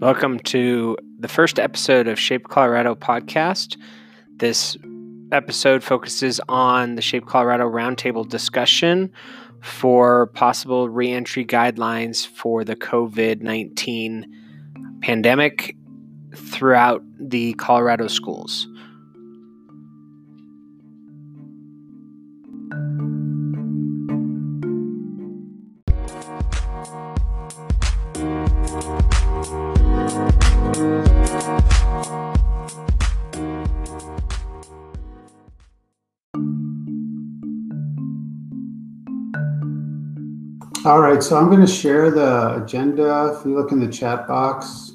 Welcome to the first episode of Shape Colorado podcast. This episode focuses on the Shape Colorado roundtable discussion for possible reentry guidelines for the COVID 19 pandemic throughout the Colorado schools. All right, so I'm going to share the agenda. If you look in the chat box,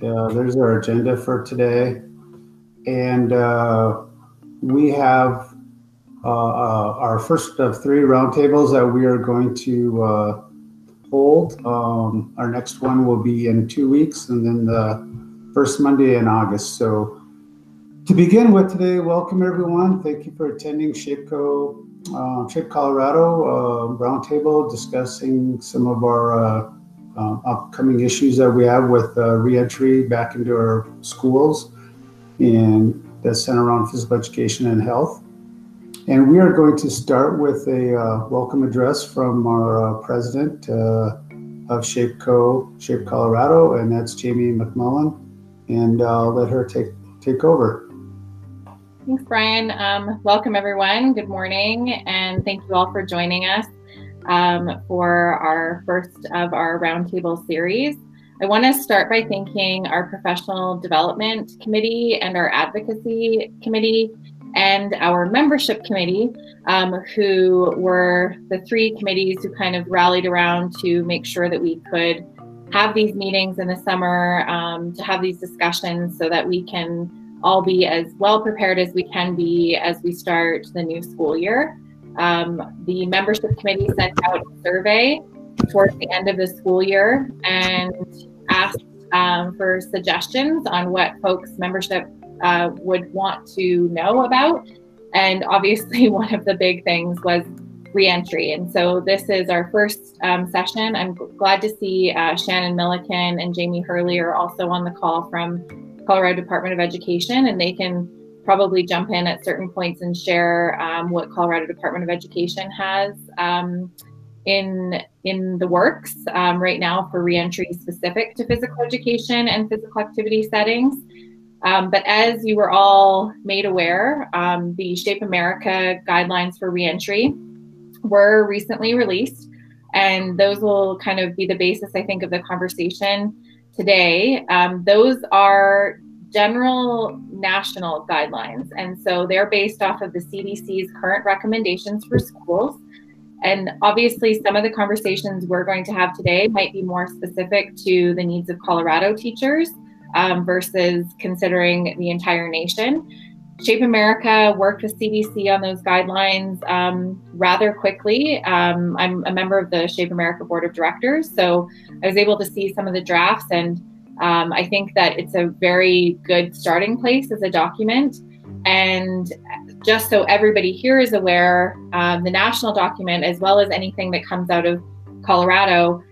uh, there's our agenda for today. And uh, we have uh, uh our first of three roundtables that we are going to uh, hold. Um, our next one will be in two weeks, and then the first Monday in August. So, to begin with today, welcome everyone. Thank you for attending Shapeco uh, Shape Colorado uh, roundtable discussing some of our uh, upcoming issues that we have with uh, reentry back into our schools and that center around physical education and health. And we are going to start with a welcome address from our president of ShapeCo, Shape Colorado, and that's Jamie McMullen. And I'll let her take take over. Thanks, Brian. Um, welcome, everyone. Good morning, and thank you all for joining us um, for our first of our roundtable series. I want to start by thanking our professional development committee and our advocacy committee and our membership committee, um, who were the three committees who kind of rallied around to make sure that we could have these meetings in the summer, um, to have these discussions so that we can all be as well prepared as we can be as we start the new school year. Um, the membership committee sent out a survey towards the end of the school year and asked um, for suggestions on what folks' membership uh, would want to know about. And obviously, one of the big things was reentry. And so, this is our first um, session. I'm glad to see uh, Shannon Milliken and Jamie Hurley are also on the call from Colorado Department of Education, and they can probably jump in at certain points and share um, what Colorado Department of Education has um, in in the works um, right now for reentry specific to physical education and physical activity settings. Um, but as you were all made aware, um, the Shape America guidelines for reentry were recently released, and those will kind of be the basis, I think, of the conversation today, um, those are general national guidelines. And so they're based off of the CDC's current recommendations for schools. And obviously, some of the conversations we're going to have today might be more specific to the needs of Colorado teachers um, versus considering the entire nation. Shape America worked with CDC on those guidelines um, rather quickly. Um, I'm a member of the Shape America Board of Directors, so I was able to see some of the drafts, and um, I think that it's a very good starting place as a document. And just so everybody here is aware, um, the national document, as well as anything that comes out of Colorado,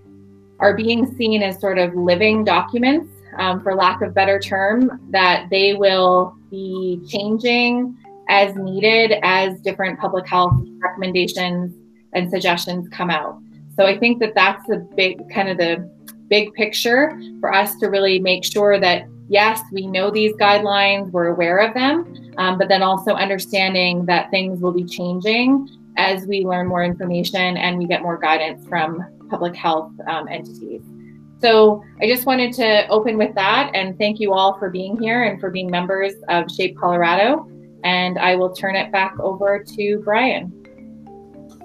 are being seen as sort of living documents, um, for lack of better term, that they will be changing as needed as different public health recommendations and suggestions come out. So I think that that's the big kind of the big picture for us to really make sure that yes, we know these guidelines, we're aware of them, um, but then also understanding that things will be changing as we learn more information and we get more guidance from public health um, entities. So I just wanted to open with that and thank you all for being here and for being members of Shape Colorado. And I will turn it back over to Brian.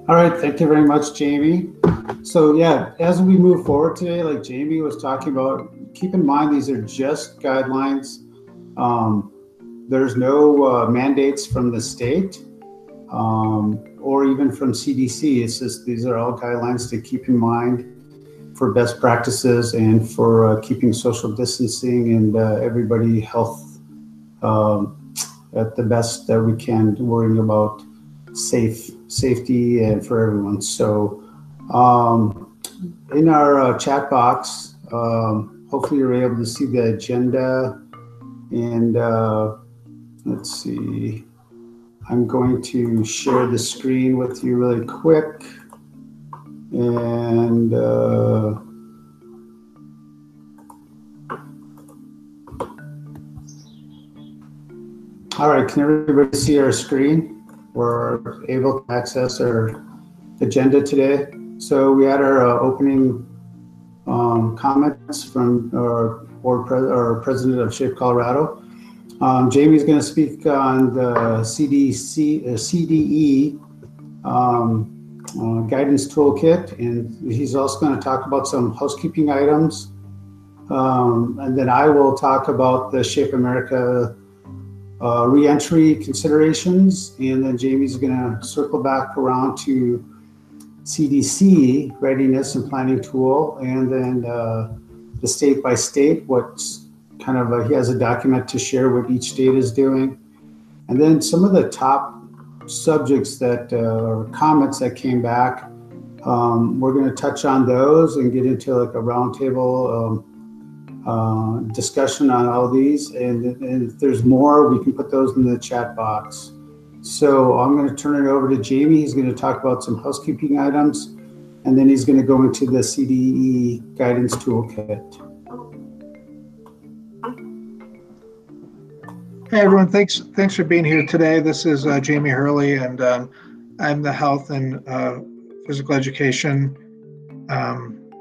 All right, thank you very much, Jamie. So yeah, as we move forward today, like Jamie was talking about, keep in mind these are just guidelines. Um, there's no uh, mandates from the state um, or even from CDC. It's just these are all guidelines to keep in mind for best practices and for uh, keeping social distancing and uh, everybody health um, at the best that we can, worrying about safe safety and for everyone. So um, in our uh, chat box, um, hopefully you're able to see the agenda and uh, let's see. I'm going to share the screen with you really quick. And uh, all right, can everybody see our screen? We're able to access our agenda today. So we had our uh, opening um, comments from our board pre- president of Shape Colorado. Um, Jamie's going to speak on the CDC, uh, CDE um, uh, guidance toolkit, and he's also going to talk about some housekeeping items. Um, and then I will talk about the Shape America uh, reentry considerations, and then Jamie's going to circle back around to CDC readiness and planning tool, and then uh, the state by state, what's kind of a, he has a document to share what each state is doing. And then some of the top subjects that uh, or comments that came back, um, we're going to touch on those and get into like a roundtable um, uh, discussion on all these. And, and if there's more, we can put those in the chat box. So I'm going to turn it over to Jamie. He's going to talk about some housekeeping items, and then he's going to go into the CDE guidance toolkit. Hey everyone, thanks thanks for being here today. This is uh, Jamie Hurley, and um, I'm the health and uh, physical education um,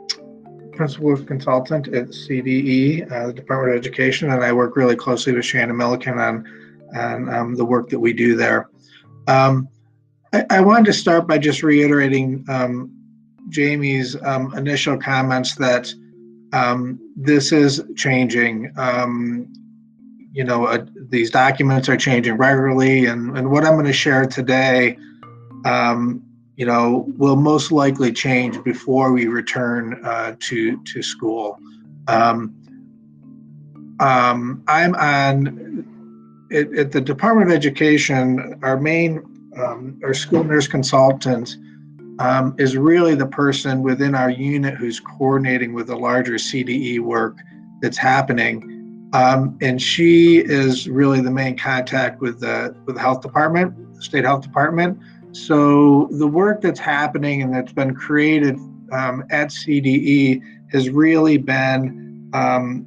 principal consultant at CDE, uh, the Department of Education, and I work really closely with Shannon Milliken on on um, the work that we do there. Um, I, I, wanted to start by just reiterating um, Jamie's um, initial comments that this is changing you know, uh, these documents are changing regularly, and, and what I'm going to share today, um, you know, will most likely change before we return uh, to to school. Um, um, I'm on at, the Department of Education. Our main, um, our school nurse consultant. Um, is really the person within our unit who's coordinating with the larger CDE work that's happening. Um, and she is really the main contact with the with the health department, the state health department. So the work that's happening and that's been created um, at CDE has really been um,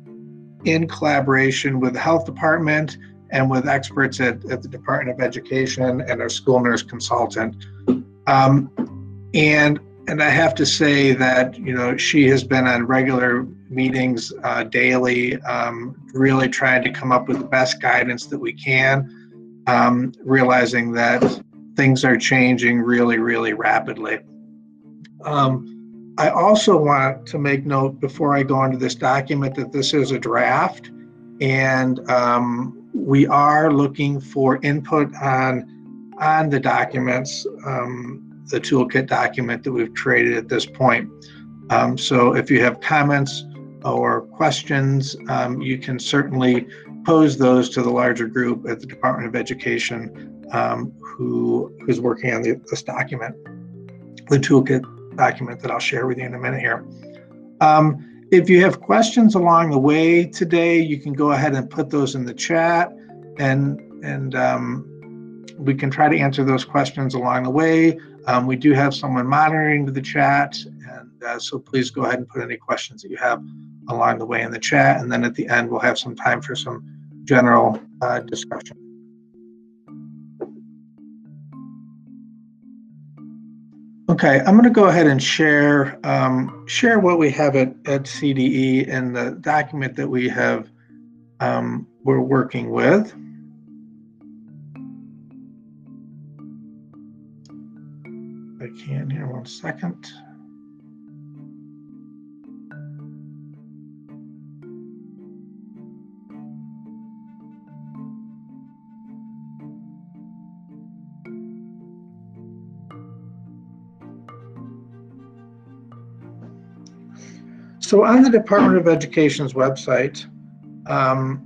in collaboration with the health department and with experts at, at the Department of Education and our school nurse consultant. Um, and and I have to say that you know she has been on regular meetings uh, daily, um, really trying to come up with the best guidance that we can, um, realizing that things are changing really, really rapidly. Um, I also want to make note before I go into this document that this is a draft, and um, we are looking for input on on the documents. Um, the toolkit document that we've created at this point. Um, so if you have comments or questions, um, you can certainly pose those to the larger group at the Department of Education um, who's working on the, this document, the toolkit document that I'll share with you in a minute here. Um, if you have questions along the way today, you can go ahead and put those in the chat and and um, we can try to answer those questions along the way. Um, we do have someone monitoring the chat, and uh, so please go ahead and put any questions that you have along the way in the chat, and then at the end we'll have some time for some general uh, discussion. Okay, I'm going to go ahead and share um, share what we have at, at CDE and the document that we have um, we're working with. I can here, one second. So on the Department of Education's website um,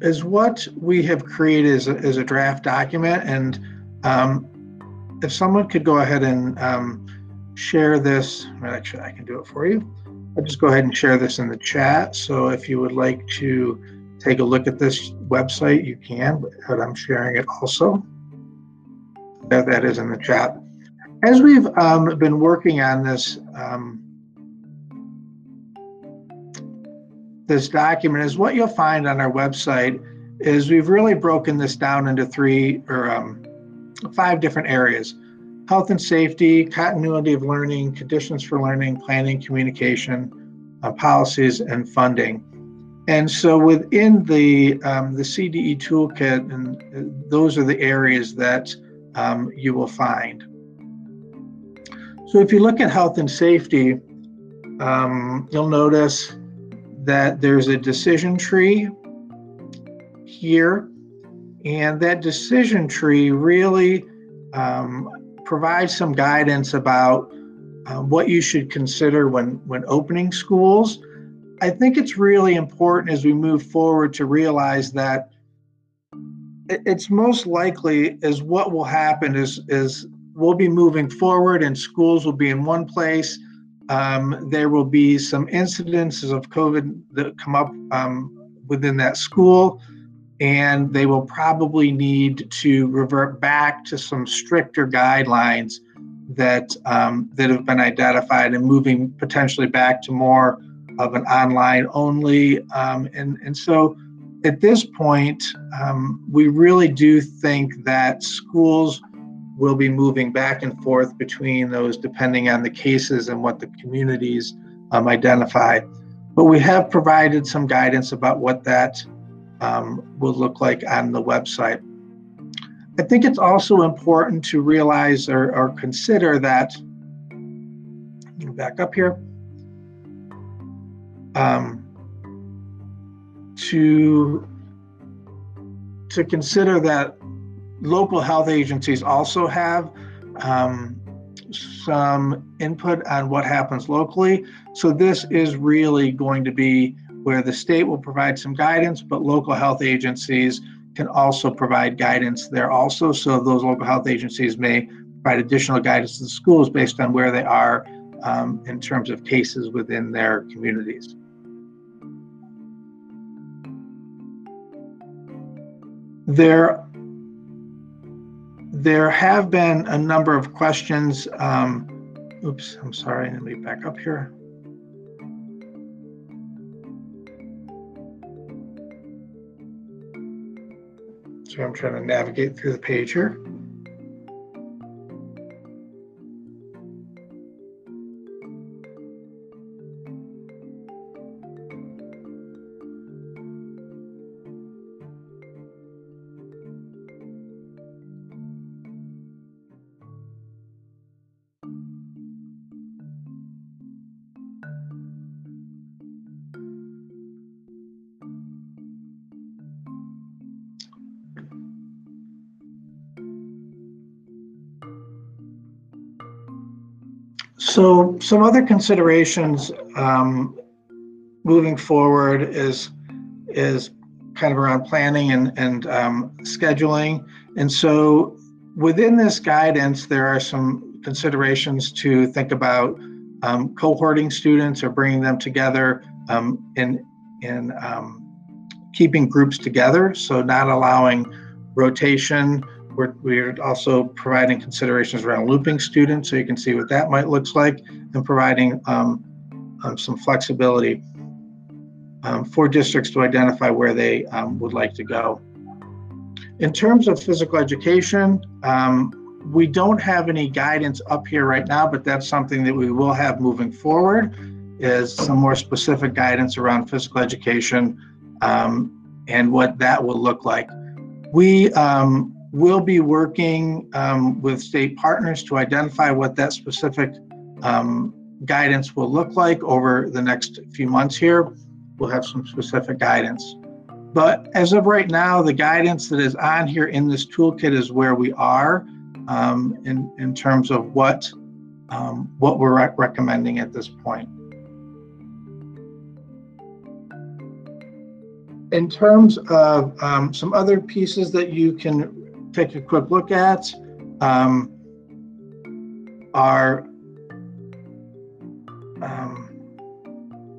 is what we have created as a, as a draft document and um, if someone could go ahead and um, share this, actually, I can do it for you. I'll just go ahead and share this in the chat. So if you would like to take a look at this website, you can, but I'm sharing it also. There that is in the chat. As we've um, been working on this, this document is what you'll find on our website is we've really broken this down into three or um, five different areas health and safety, continuity of learning, conditions for learning, planning, communication, uh, policies, and funding. And so within the um, the CDE toolkit, and uh, those are the areas that um, you will find. So if you look at health and safety, um, you'll notice that there's a decision tree here, and that decision tree really um, provides some guidance about uh, what you should consider when when opening schools. I think it's really important as we move forward to realize that it's most likely is what will happen is is we'll be moving forward and schools will be in one place. Um, there will be some incidences of COVID that come up um, within that school and they will probably need to revert back to some stricter guidelines that um, that have been identified and moving potentially back to more of an online only um, and and so at this point um, we really do think that schools will be moving back and forth between those depending on the cases and what the communities um, identify but we have provided some guidance about what that um, will look like on the website. I think it's also important to realize or, or consider that, back up here, um, to, to consider that local health agencies also have um, some input on what happens locally. So this is really going to be where the state will provide some guidance, but local health agencies can also provide guidance there also. So those local health agencies may provide additional guidance to the schools based on where they are um, in terms of cases within their communities. There, there have been a number of questions. Um, oops, I'm sorry, let me back up here. So I'm trying to navigate through the page here. So some other considerations um, moving forward is is kind of around planning and and um, scheduling. And so within this guidance, there are some considerations to think about um, cohorting students or bringing them together um, in in um, keeping groups together. So not allowing rotation we're, we're also providing considerations around looping students, so you can see what that might looks like, and providing um, um, some flexibility um, for districts to identify where they um, would like to go. In terms of physical education, um, we don't have any guidance up here right now, but that's something that we will have moving forward, is some more specific guidance around physical education um, and what that will look like. We um, We'll be working um, with state partners to identify what that specific um, guidance will look like over the next few months here. We'll have some specific guidance. But as of right now, the guidance that is on here in this toolkit is where we are um, in, in terms of what, um, what we're rec recommending at this point. In terms of um, some other pieces that you can take a quick look at. Um, um,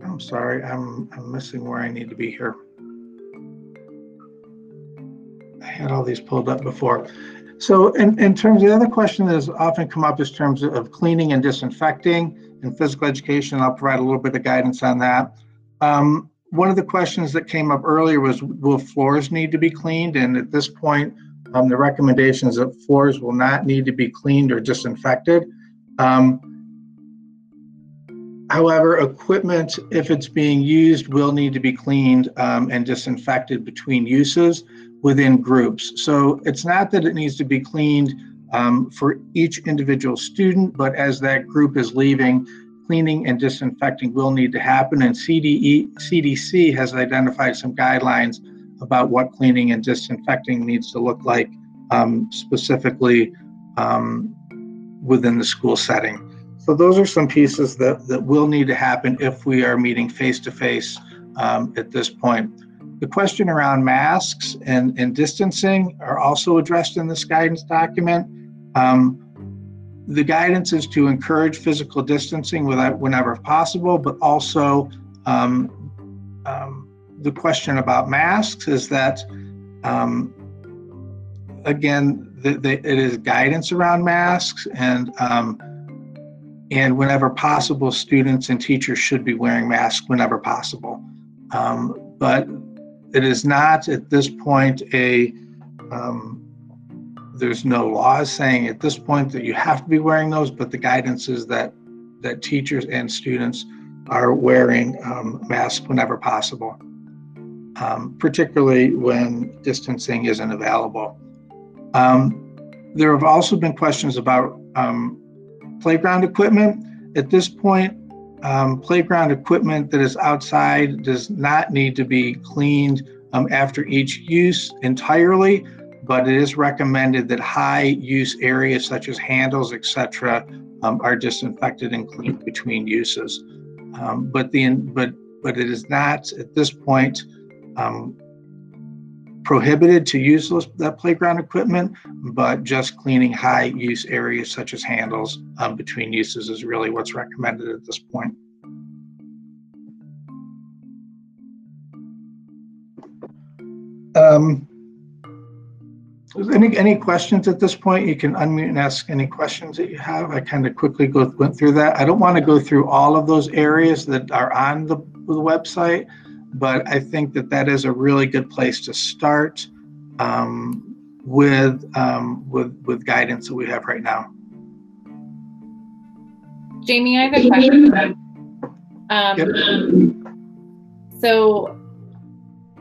I'm sorry, I'm I'm missing where I need to be here. I had all these pulled up before. So in, in terms of the other question that has often come up is terms of cleaning and disinfecting in physical education. I'll provide a little bit of guidance on that. Um, one of the questions that came up earlier was will floors need to be cleaned? And at this point, um, the recommendation is that floors will not need to be cleaned or disinfected. Um, however, equipment, if it's being used, will need to be cleaned um, and disinfected between uses within groups. So it's not that it needs to be cleaned um, for each individual student, but as that group is leaving, cleaning and disinfecting will need to happen. And CDE, CDC has identified some guidelines about what cleaning and disinfecting needs to look like um, specifically um, within the school setting. So those are some pieces that, that will need to happen if we are meeting face to face at this point. The question around masks and, and distancing are also addressed in this guidance document. Um, the guidance is to encourage physical distancing whenever possible, but also um, um, the question about masks is that, um, again, the, the, it is guidance around masks, and um, and whenever possible, students and teachers should be wearing masks whenever possible. Um, but it is not at this point a um, there's no laws saying at this point that you have to be wearing those, but the guidance is that that teachers and students are wearing um, masks whenever possible, um, particularly when distancing isn't available. Um, there have also been questions about um, playground equipment. At this point, um, playground equipment that is outside does not need to be cleaned um, after each use entirely, but it is recommended that high use areas such as handles, etc., um, are disinfected and cleaned between uses. Um, but the but but it is not at this point um, prohibited to use those, that playground equipment, but just cleaning high use areas such as handles um, between uses is really what's recommended at this point. Um, any any questions at this point? You can unmute and ask any questions that you have. I kind of quickly go went through that. I don't want to go through all of those areas that are on the, the website but I think that that is a really good place to start um, with um, with with guidance that we have right now. Jamie, I have a question. Um, yep. So,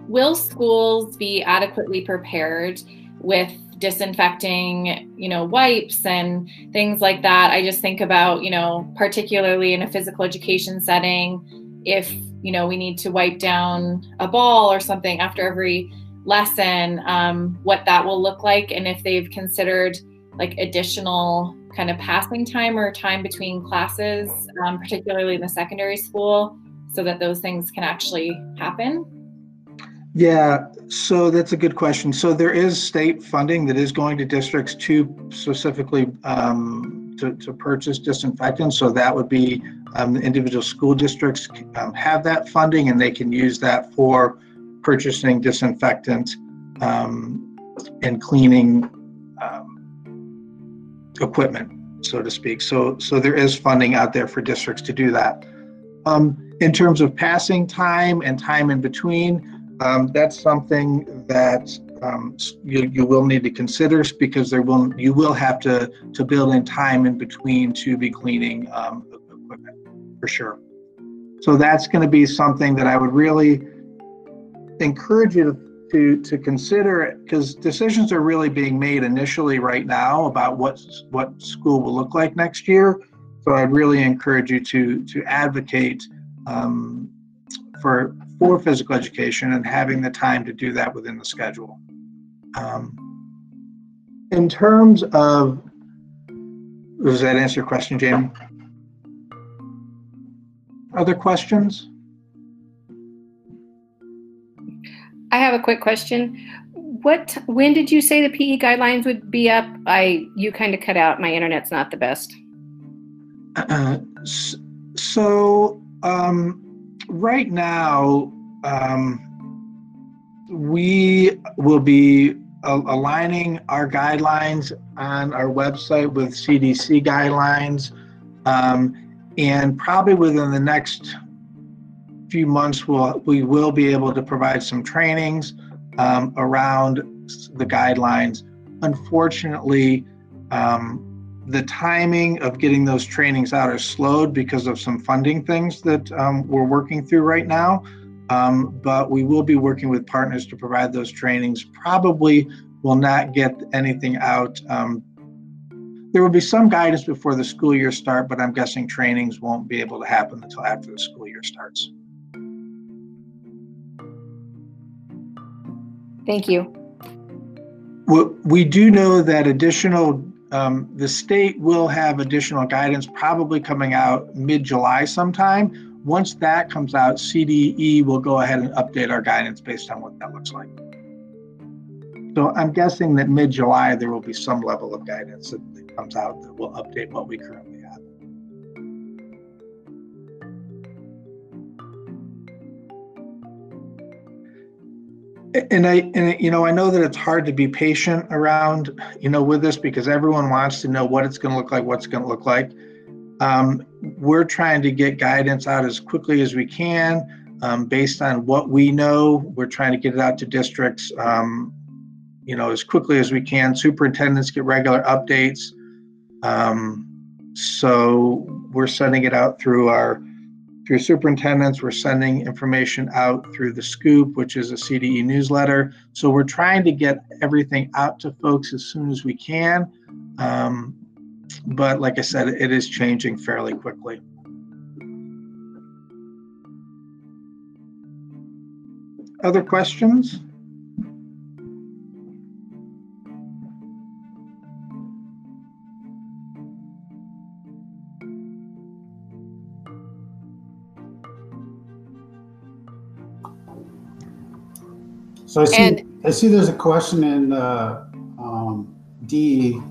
will schools be adequately prepared with disinfecting, you know, wipes and things like that? I just think about, you know, particularly in a physical education setting, if you know we need to wipe down a ball or something after every lesson um, what that will look like. And if they've considered like additional kind of passing time or time between classes um, particularly in the secondary school so that those things can actually happen? Yeah so that's a good question. So there is state funding that is going to districts to specifically um, to, to purchase disinfectants so that would be um, the individual school districts um, have that funding and they can use that for purchasing disinfectant um, and cleaning um, equipment, so to speak. So, so there is funding out there for districts to do that. Um, in terms of passing time and time in between, um, that's something that um, you, you will need to consider because there will you will have to to build in time in between to be cleaning um, for sure. So that's going to be something that I would really encourage you to to, to consider because decisions are really being made initially right now about what what school will look like next year. So I'd really encourage you to to advocate um, for for physical education and having the time to do that within the schedule. Um, in terms of, does that answer your question, Jamie? Other questions? I have a quick question. What when did you say the PE guidelines would be up? I you kind of cut out. My internet's not the best. so um, right now, um, we will be aligning our guidelines on our website with CDC guidelines. Um, and probably within the next few months, we'll, we will be able to provide some trainings um, around the guidelines. Unfortunately, um, the timing of getting those trainings out is slowed because of some funding things that um, we're working through right now. Um, but we will be working with partners to provide those trainings. Probably will not get anything out. Um, there will be some guidance before the school year start, but I'm guessing trainings won't be able to happen until after the school year starts. Thank you. Well, we do know that additional, um, the state will have additional guidance probably coming out mid July sometime. Once that comes out, CDE will go ahead and update our guidance based on what that looks like. So I'm guessing that mid July there will be some level of guidance that comes out that will update what we currently have. and I and you know I know that it's hard to be patient around you know with this because everyone wants to know what it's going to look like, what's going to look like. Um, we're trying to get guidance out as quickly as we can um, based on what we know. We're trying to get it out to districts, um, you know, as quickly as we can. Superintendents get regular updates. Um, so we're sending it out through our through superintendents. We're sending information out through the Scoop, which is a CDE newsletter. So we're trying to get everything out to folks as soon as we can. Um, but like I said, it is changing fairly quickly. Other questions? So I see, and, I see there's a question in uh, um, D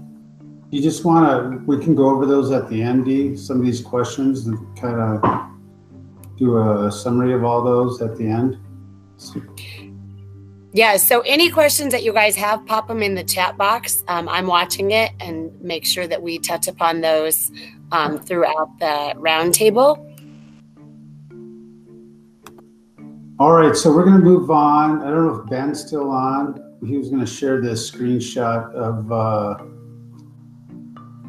you just want to, we can go over those at the end, some of these questions and kind of do a summary of all those at the end. Yeah, so any questions that you guys have, pop them in the chat box. Um, I'm watching it and make sure that we touch upon those um, throughout the roundtable. All right, so we're going to move on. I don't know if Ben's still on. He was going to share this screenshot of uh,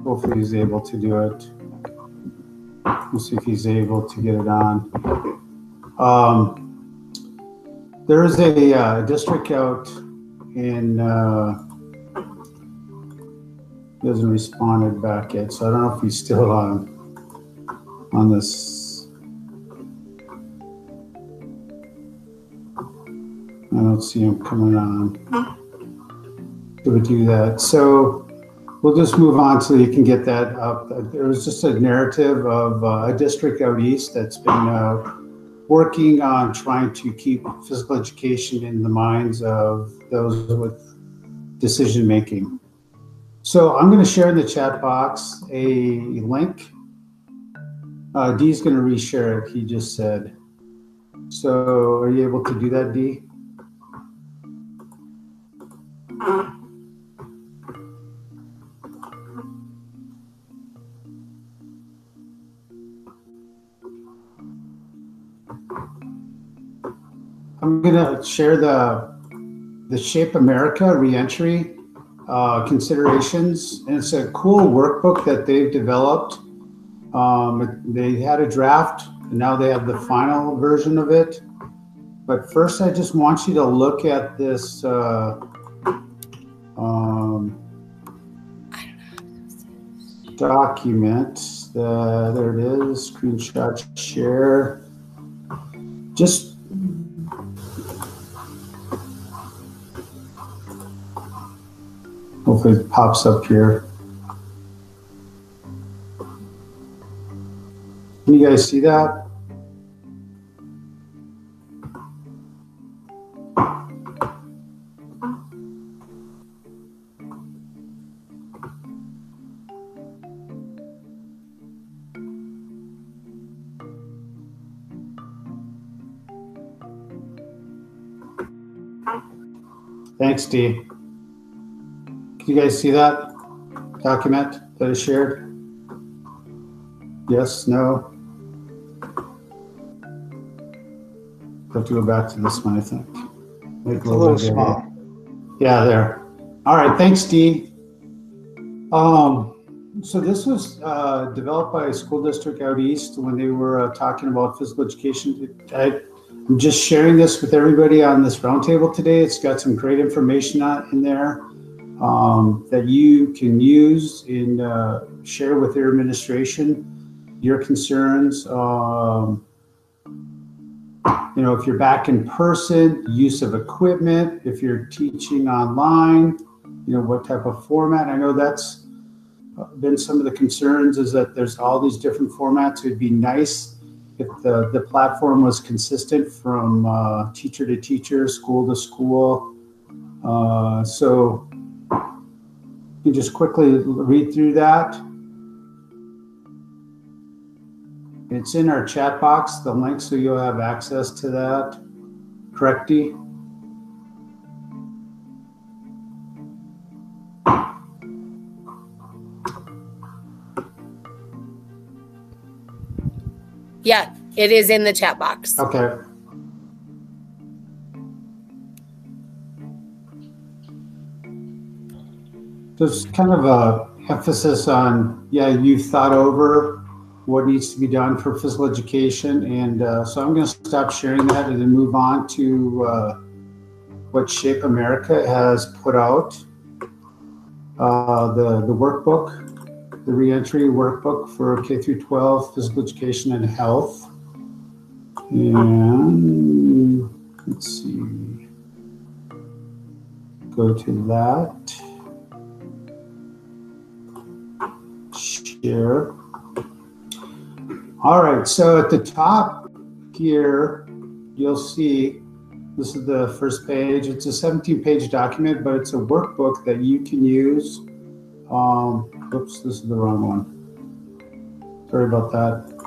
Hopefully he's able to do it. We'll see if he's able to get it on. Um, there is a uh, district out in, uh, he hasn't responded back yet, so I don't know if he's still on, on this. I don't see him coming on. Do we do that? So We'll just move on so you can get that up. There was just a narrative of uh, a district out east that's been uh, working on trying to keep physical education in the minds of those with decision making. So I'm going to share in the chat box a link. Uh, Dee's going to reshare it, he just said. So are you able to do that, Dee? I'm gonna share the the Shape America reentry uh, considerations, and it's a cool workbook that they've developed. Um, they had a draft, and now they have the final version of it. But first, I just want you to look at this. Uh, um, document. Uh, there it is. Screenshot share. Just Hopefully it pops up here. Can you guys see that? Thanks, Dee. You guys see that document that is shared? Yes, no? Have to go back to this one, I think. Make It's a little bigger. small. Yeah, there. All right, thanks, Dee. Um, so this was uh, developed by a school district out east when they were uh, talking about physical education. I, I'm just sharing this with everybody on this roundtable today. It's got some great information on, in there um, that you can use and uh, share with your administration, your concerns. Um, you know, if you're back in person, use of equipment, if you're teaching online, you know, what type of format. I know that's been some of the concerns is that there's all these different formats. It'd be nice if the, the platform was consistent from uh, teacher to teacher, school to school. Uh, so you just quickly read through that. It's in our chat box, the link, so you'll have access to that. Correct, Dee? Yeah, it is in the chat box. Okay. There's kind of a emphasis on, yeah, you've thought over what needs to be done for physical education. And uh, so I'm going to stop sharing that and then move on to uh, what Shape America has put out. Uh, the, the workbook, the reentry workbook for K through 12 physical education and health. And let's see, go to that. Share. All right, so at the top here, you'll see this is the first page. It's a 17 page document, but it's a workbook that you can use. Um, oops, this is the wrong one. Sorry about that.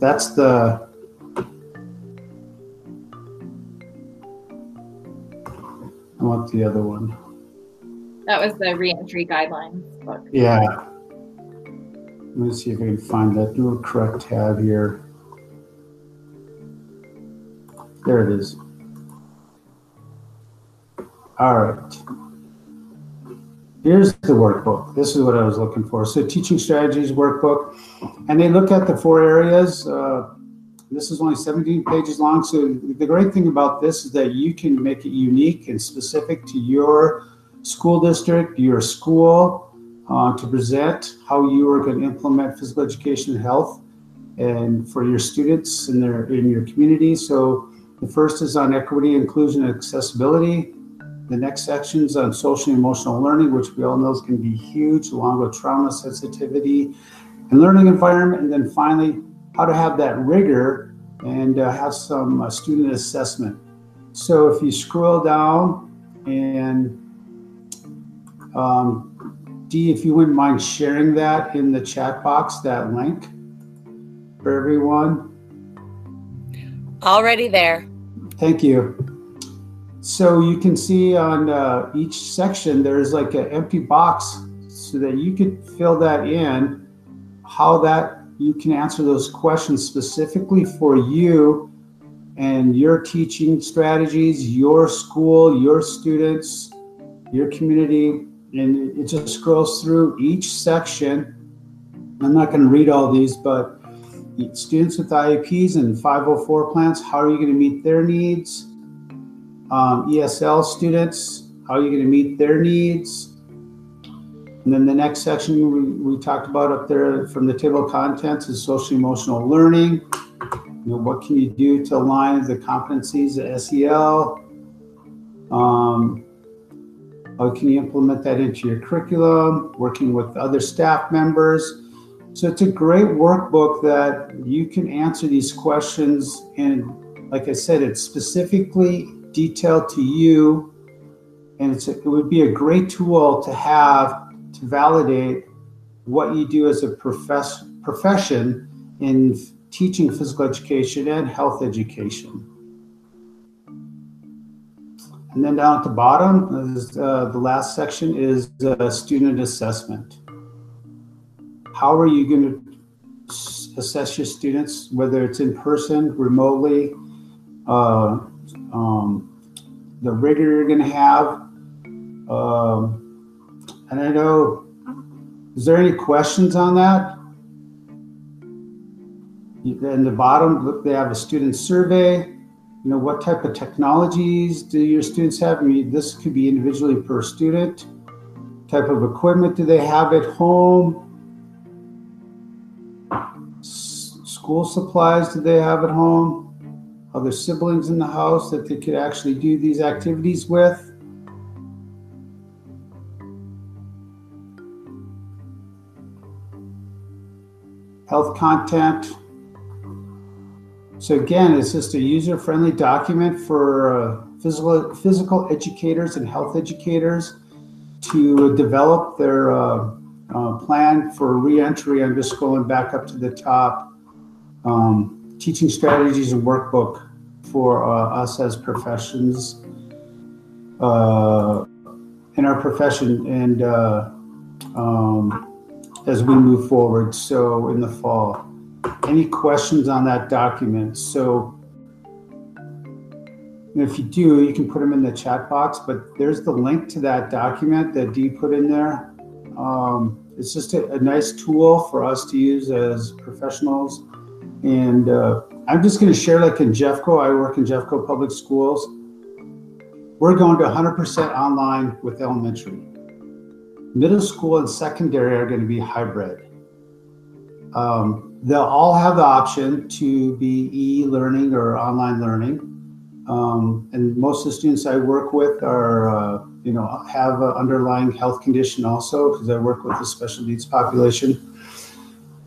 That's the I want the other one. That was the reentry guidelines book. Yeah. Let me see if I can find that. Do a correct tab here. There it is. All right. Here's the workbook. This is what I was looking for. So, teaching strategies workbook, and they look at the four areas. Uh, this is only 17 pages long. So, the great thing about this is that you can make it unique and specific to your school district, your school, uh, to present how you are going to implement physical education and health and for your students in their in your community. So the first is on equity, inclusion, and accessibility. The next section is on social and emotional learning, which we all know can be huge, along with trauma sensitivity and learning environment. And then finally, how to have that rigor and uh, have some uh, student assessment. So if you scroll down and um, Dee, if you wouldn't mind sharing that in the chat box, that link for everyone. Already there. Thank you. So you can see on uh, each section, there's like an empty box so that you could fill that in, how that you can answer those questions specifically for you and your teaching strategies, your school, your students, your community, and it just scrolls through each section. I'm not going to read all these, but students with IEPs and 504 plans, how are you going to meet their needs? Um, ESL students, how are you going to meet their needs? And then the next section we, we talked about up there from the table of contents is social emotional learning. You know, what can you do to align the competencies of SEL? Um, how can you implement that into your curriculum? Working with other staff members. So it's a great workbook that you can answer these questions. And like I said, it's specifically detailed to you. And it's a, it would be a great tool to have to validate what you do as a profess, profession in teaching physical education and health education. And then down at the bottom, is, uh, the last section is uh, student assessment. How are you going to assess your students, whether it's in person, remotely, uh, um, the rigor you're going to have? Um, and I know, is there any questions on that? In the bottom, they have a student survey you know, what type of technologies do your students have? I mean, this could be individually per student. Type of equipment do they have at home? S- school supplies do they have at home? Other siblings in the house that they could actually do these activities with? Health content, so again, it's just a user-friendly document for uh, physical physical educators and health educators to develop their uh, uh, plan for reentry. I'm just going back up to the top. Um, teaching strategies and workbook for uh, us as professions uh, in our profession and uh, um, as we move forward. So in the fall any questions on that document. So if you do, you can put them in the chat box, but there's the link to that document that Dee put in there. Um, it's just a, a, nice tool for us to use as professionals. And uh, I'm just going to share like in Jeffco, I work in Jeffco Public Schools. We're going to 100% online with elementary. Middle school and secondary are going to be hybrid. Um, they'll all have the option to be e-learning or online learning. Um, and most of the students I work with are, uh, you know, have an underlying health condition also because I work with the special needs population.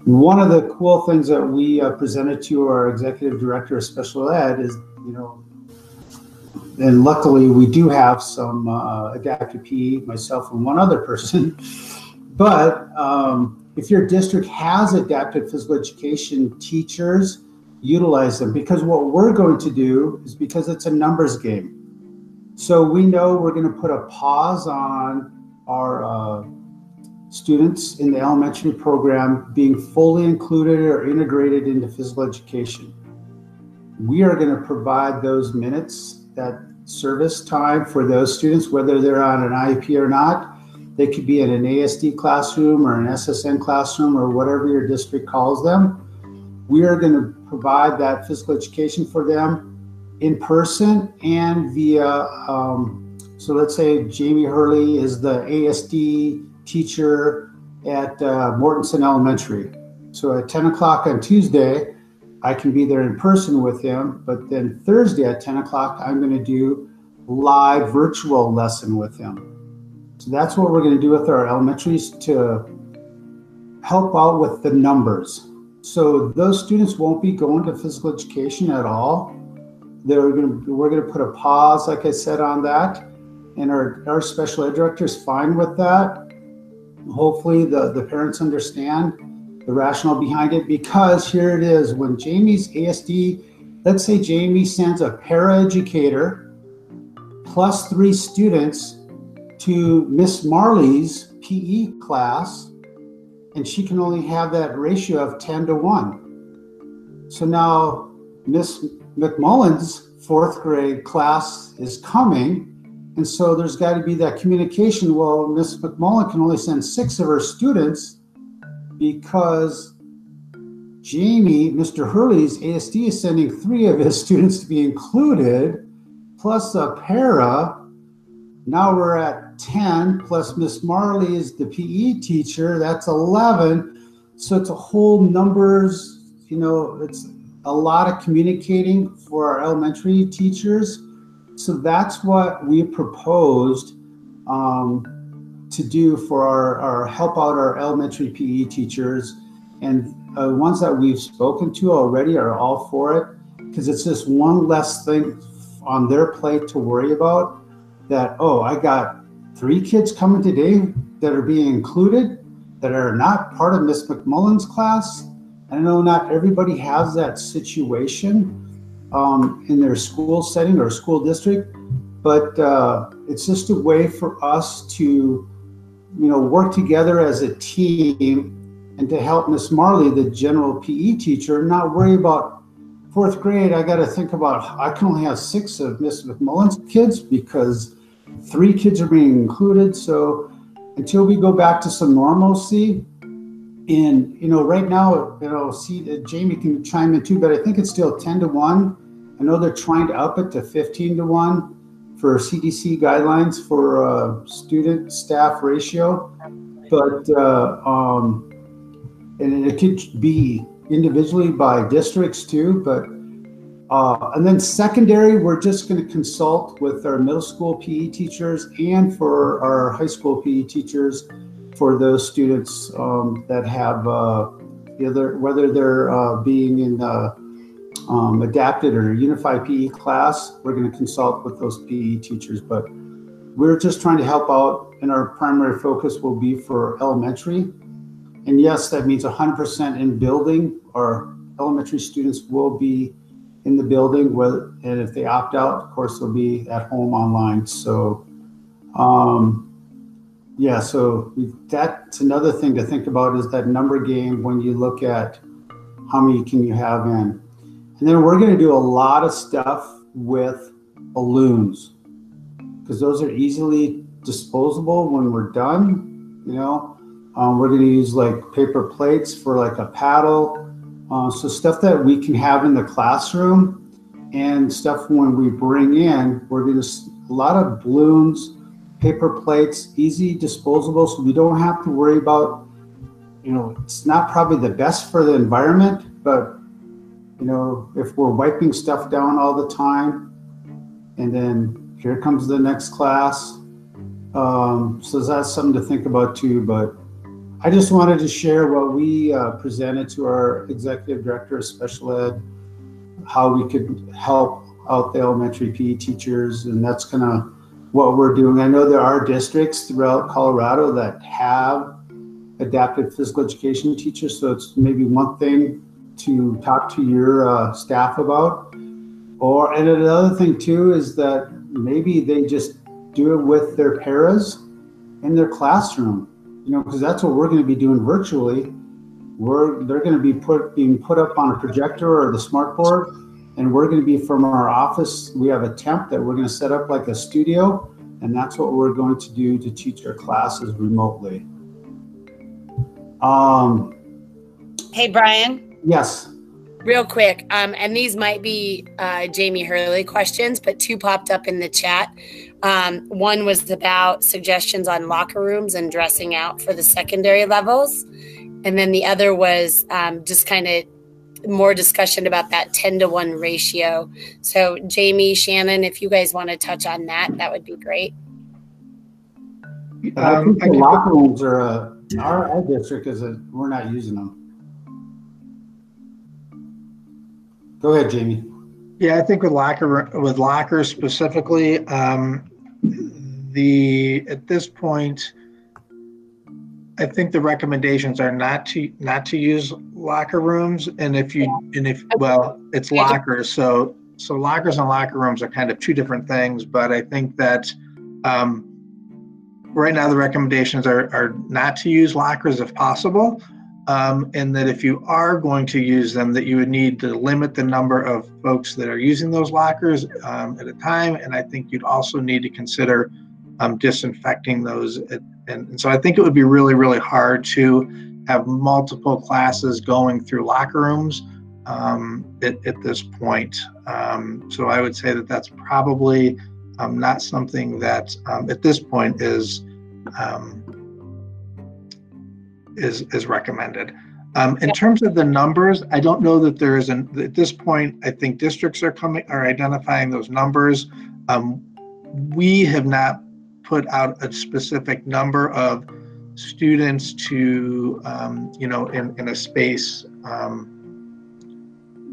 One of the cool things that we uh, presented to our executive director of special ed is, you know, and luckily we do have some uh, adaptive PE, myself and one other person, but um, if your district has adapted physical education teachers, utilize them because what we're going to do is because it's a numbers game. So we know we're going to put a pause on our uh, students in the elementary program being fully included or integrated into physical education. We are going to provide those minutes, that service time for those students, whether they're on an IEP or not, they could be in an ASD classroom or an SSN classroom or whatever your district calls them. We are going to provide that physical education for them in person and via. Um, so let's say Jamie Hurley is the ASD teacher at uh, Mortenson Elementary. So at 10 o'clock on Tuesday, I can be there in person with him. But then Thursday at 10 o'clock, I'm going to do live virtual lesson with him. So that's what we're going to do with our elementaries to help out with the numbers. So those students won't be going to physical education at all. They're going to, we're going to put a pause, like I said, on that. And our, our special ed director is fine with that. Hopefully the, the parents understand the rationale behind it because here it is. When Jamie's ASD, let's say Jamie sends a paraeducator plus three students to Miss Marley's PE class, and she can only have that ratio of 10 to 1. So now Miss McMullen's fourth grade class is coming, and so there's got to be that communication. Well, Miss McMullen can only send six of her students because Jamie, Mr. Hurley's ASD is sending three of his students to be included, plus a para. Now we're at 10 plus Miss Marley is the PE teacher, that's 11. So it's a whole numbers, you know, it's a lot of communicating for our elementary teachers. So that's what we proposed um, to do for our, our help out our elementary PE teachers. And uh, ones that we've spoken to already are all for it because it's just one less thing on their plate to worry about that, oh, I got three kids coming today that are being included that are not part of Miss McMullen's class. I know not everybody has that situation um, in their school setting or school district, but uh, it's just a way for us to, you know, work together as a team and to help Miss Marley, the general PE teacher, not worry about fourth grade. I got to think about I can only have six of Miss McMullen's kids because three kids are being included. So until we go back to some normalcy, and you know, right now, you know, see, uh, Jamie can chime in too, but I think it's still ten to one. I know they're trying to up it to fifteen to one for CDC guidelines for uh, student staff ratio, but uh, um, and it could be individually by districts too. But uh, and then secondary, we're just going to consult with our middle school PE teachers and for our high school PE teachers for those students um, that have uh, either whether they're uh, being in the um, adapted or unified PE class, we're going to consult with those PE teachers. But we're just trying to help out, and our primary focus will be for elementary. And yes, that means 100% in building. Our elementary students will be in the building, whether, and if they opt out, of course, they'll be at home online. So, um, yeah, so that's another thing to think about is that number game when you look at how many can you have in. And then we're going to do a lot of stuff with balloons because those are easily disposable when we're done. You know, um, we're going to use like paper plates for like a paddle. Uh, so stuff that we can have in the classroom and stuff when we bring in, we're going to a lot of balloons, paper plates, easy disposable. So we don't have to worry about, you know, it's not probably the best for the environment, but you know, if we're wiping stuff down all the time, and then here comes the next class. Um, so that's something to think about too. But I just wanted to share what we uh, presented to our executive director of special ed, how we could help out the elementary PE teachers, and that's kind of what we're doing. I know there are districts throughout Colorado that have adapted physical education teachers, so it's maybe one thing to talk to your uh, staff about. Or and another thing too is that maybe they just do it with their paras in their classroom. You know, because that's what we're going to be doing virtually. We're they're going to be put being put up on a projector or the smart board, and we're going to be from our office. We have a temp that we're going to set up like a studio, and that's what we're going to do to teach our classes remotely. Um, hey, Brian. Yes. Real quick, um, and these might be uh, Jamie Hurley questions, but two popped up in the chat. Um, one was about suggestions on locker rooms and dressing out for the secondary levels. And then the other was um, just kind of more discussion about that 10 to 1 ratio. So, Jamie, Shannon, if you guys want to touch on that, that would be great. Um, I think the locker rooms are, uh, our, our district is a, we're not using them. Go ahead, Jamie. Yeah, I think with locker with lockers specifically, um, the at this point, I think the recommendations are not to not to use locker rooms, and if you and if well, it's lockers, so so lockers and locker rooms are kind of two different things. But I think that um, right now the recommendations are are not to use lockers if possible um, and that if you are going to use them, that you would need to limit the number of folks that are using those lockers um, at a time. And I think you'd also need to consider um, disinfecting those. At, and, and, so I think it would be really, really hard to have multiple classes going through locker rooms um, at, at, this point. Um, so I would say that that's probably um, not something that at this point is um, is is recommended. Um, in terms of the numbers, I don't know that there is an at this point. I think districts are coming are identifying those numbers. Um, we have not put out a specific number of students to um, you know in in a space. Um,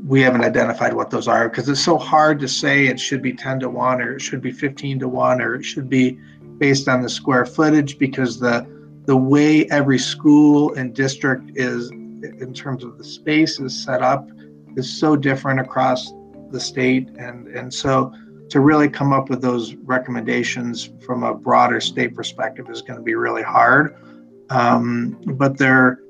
we haven't identified what those are because it's so hard to say it should be 10 to 1 or it should be 15 to 1 or it should be based on the square footage because the the way every school and district is in terms of the space is set up is so different across the state and and so to really come up with those recommendations from a broader state perspective is going to be really hard. Um, but there,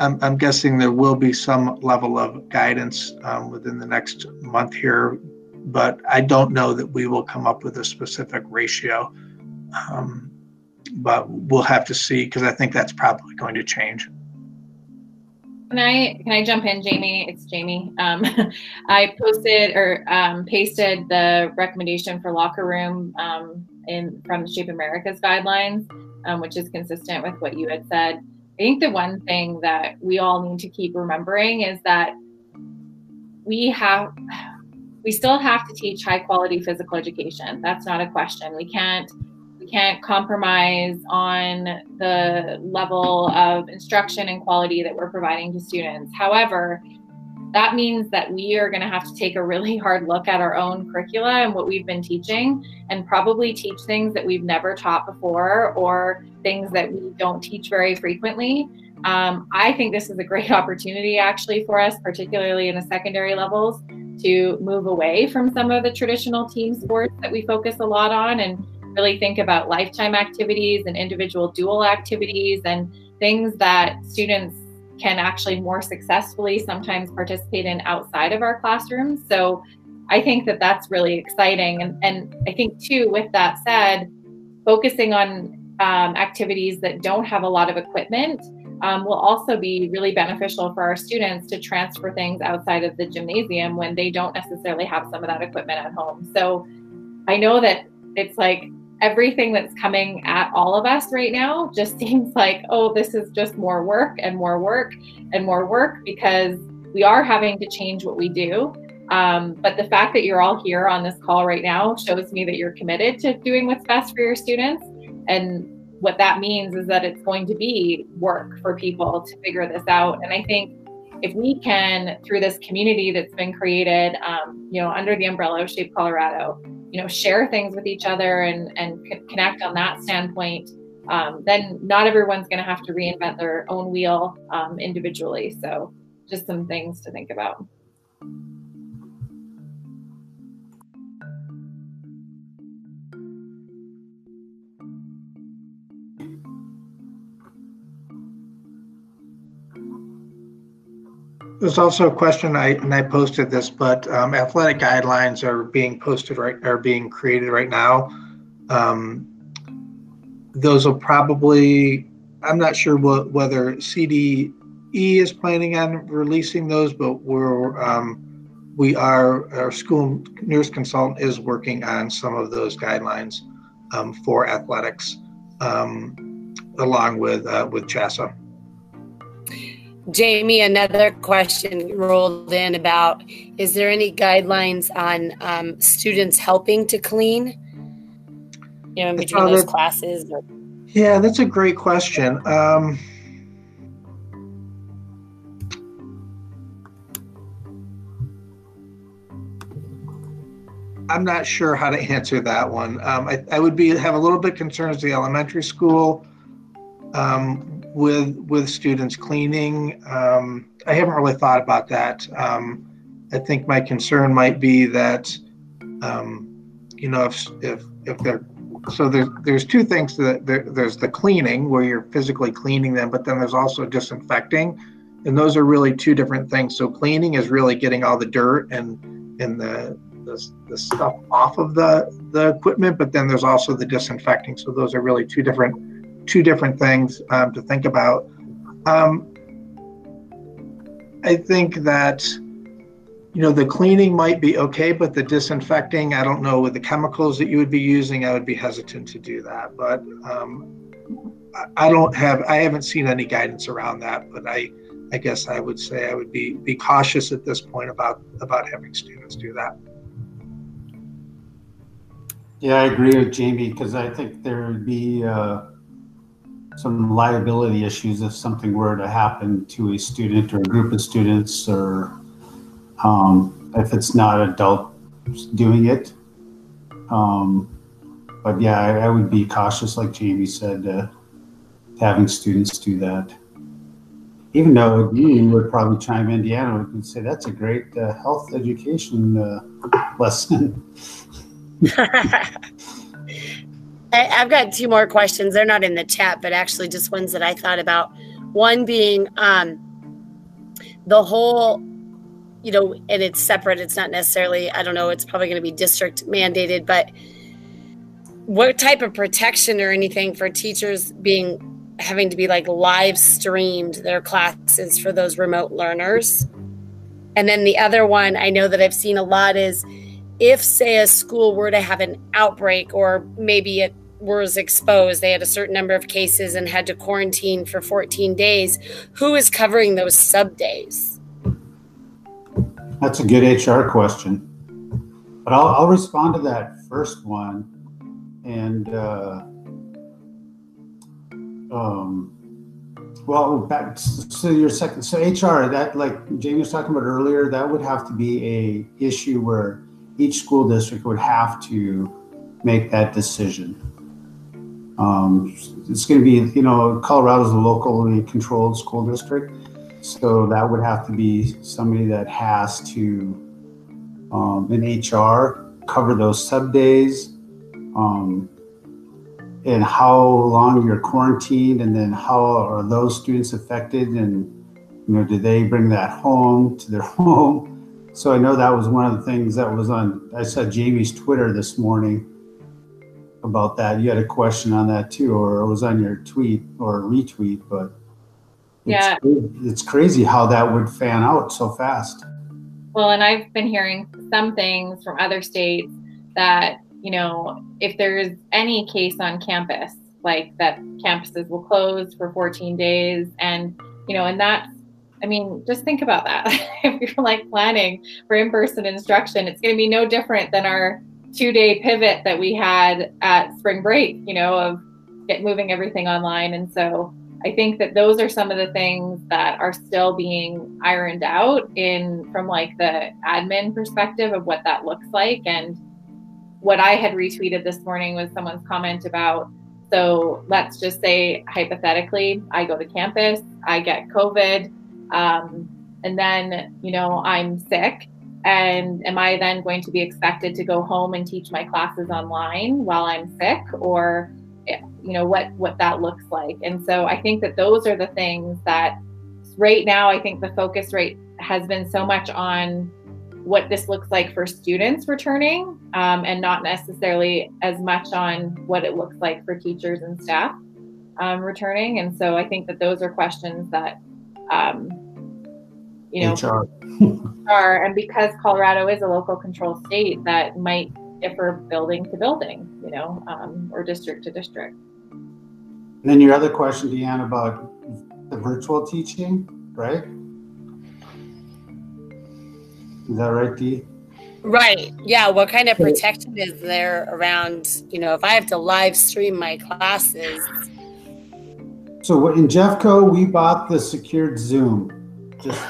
I'm, I'm, guessing there will be some level of guidance um, within the next month here, but I don't know that we will come up with a specific ratio. Um, but we'll have to see because I think that's probably going to change. Can I can I jump in, Jamie? It's Jamie. Um, I posted or um, pasted the recommendation for locker room um, in from Shape America's guidelines, um, which is consistent with what you had said. I think the one thing that we all need to keep remembering is that we have we still have to teach high quality physical education. That's not a question. We can't we can't compromise on the level of instruction and quality that we're providing to students. However, that means that we are going to have to take a really hard look at our own curricula and what we've been teaching and probably teach things that we've never taught before or things that we don't teach very frequently. Um, I think this is a great opportunity actually for us, particularly in the secondary levels, to move away from some of the traditional team sports that we focus a lot on and really think about lifetime activities and individual dual activities and things that students can actually more successfully sometimes participate in outside of our classrooms. So I think that that's really exciting. And, and I think, too, with that said, focusing on um, activities that don't have a lot of equipment um, will also be really beneficial for our students to transfer things outside of the gymnasium when they don't necessarily have some of that equipment at home. So I know that it's like everything that's coming at all of us right now just seems like, oh, this is just more work and more work and more work because we are having to change what we do. Um, but the fact that you're all here on this call right now shows me that you're committed to doing what's best for your students. And what that means is that it's going to be work for people to figure this out. And I think if we can, through this community that's been created, um, you know, under the umbrella of Shape Colorado, you know share things with each other and and connect on that standpoint um, then not everyone's going to have to reinvent their own wheel um, individually. So just some things to think about There's also a question I and I posted this, but um, athletic guidelines are being posted right are being created right now. Um, those will probably I'm not sure what, whether CDE is planning on releasing those, but we're um, we are our school nurse consultant is working on some of those guidelines um, for athletics, um, along with uh, with CHSAA. Jamie, another question rolled in about is there any guidelines on um, students helping to clean? You know, in between those classes? Or- yeah, that's a great question. Um, I'm not sure how to answer that one. Um, I, I, would be have a little bit concerns the elementary school. Um, with with students cleaning. Um, I haven't really thought about that. Um, I think my concern might be that, um, you know, if if if they're so there's there's two things that there, there's the cleaning where you're physically cleaning them, but then there's also disinfecting, and those are really two different things. So cleaning is really getting all the dirt and and the the, the stuff off of the the equipment, but then there's also the disinfecting. So those are really two different two different things um, to think about. Um, I think that you know the cleaning might be okay, but the disinfecting, I don't know with the chemicals that you would be using, I would be hesitant to do that. But um, I don't have, I haven't seen any guidance around that. But I, I guess I would say I would be be cautious at this point about about having students do that. Yeah, I agree with Jamie because I think there would be. Uh, some liability issues if something were to happen to a student or a group of students, or um, if it's not adult doing it. Um, but yeah, I, I, would be cautious, like Jamie said, uh, having students do that. even though you would probably chime in, Deanna would say that's a great uh, health education uh, lesson. I, I've got two more questions. They're not in the chat, but actually just ones that I thought about. One being um, the whole, you know, and it's separate. It's not necessarily, I don't know, it's probably going to be district mandated, but what type of protection or anything for teachers being having to be like live streamed their classes for those remote learners? And then the other one I know that I've seen a lot is if, say, a school were to have an outbreak or maybe it was exposed, they had a certain number of cases and had to quarantine for 14 days, who is covering those sub days? That's a good HR question. But I'll, I'll respond to that first one. And, uh, um, well, back to your second, so HR, that like Jamie was talking about earlier, that would have to be a issue where each school district would have to make that decision. Um, it's going to be, you know, Colorado is a locally controlled school district, so that would have to be somebody that has to, um, in HR, cover those sub days, um, and how long you're quarantined, and then how are those students affected, and you know, do they bring that home to their home? So I know that was one of the things that was on. I saw Jamie's Twitter this morning about that. You had a question on that too, or it was on your tweet or retweet, but yeah, it's crazy how that would fan out so fast. Well, and I've been hearing some things from other states that you know if there's any case on campus, like that campuses will close for 14 days, and you know, and that's I mean, just think about that. if you're like planning for in-person instruction, it's going to be no different than our two day pivot that we had at spring break, you know, of get moving everything online. And so I think that those are some of the things that are still being ironed out in from like the admin perspective of what that looks like. And what I had retweeted this morning was someone's comment about so let's just say hypothetically, I go to campus, I get COVID, um, and then you know I'm sick and am I then going to be expected to go home and teach my classes online while I'm sick or you know what what that looks like. And so I think that those are the things that right now I think the focus rate has been so much on what this looks like for students returning um, and not necessarily as much on what it looks like for teachers and staff um, returning. And so I think that those are questions that um, you know, HR. HR. And because Colorado is a local control state, that might differ building to building, you know, um, or district to district. And then your other question, Deanne, about the virtual teaching, right? Is that right, Dee? Right. Yeah. What kind of protection is there around, you know, if I have to live stream my classes? So in Jeffco, we bought the secured Zoom. Just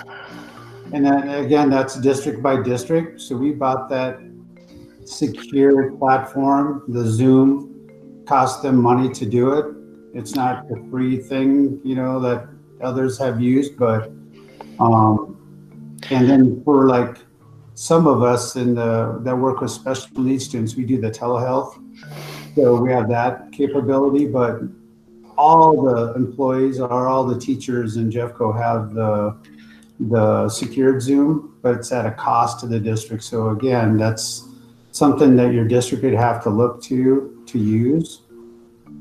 and then again, that's district by district. So we bought that secure platform. The Zoom cost them money to do it. It's not the free thing, you know, that others have used, but um, and then for like some of us in the that work with special needs students, we do the telehealth. So we have that capability, but all the employees or all the teachers in Jeffco have the the secured Zoom, but it's at a cost to the district. So again, that's something that your district would have to look to to use.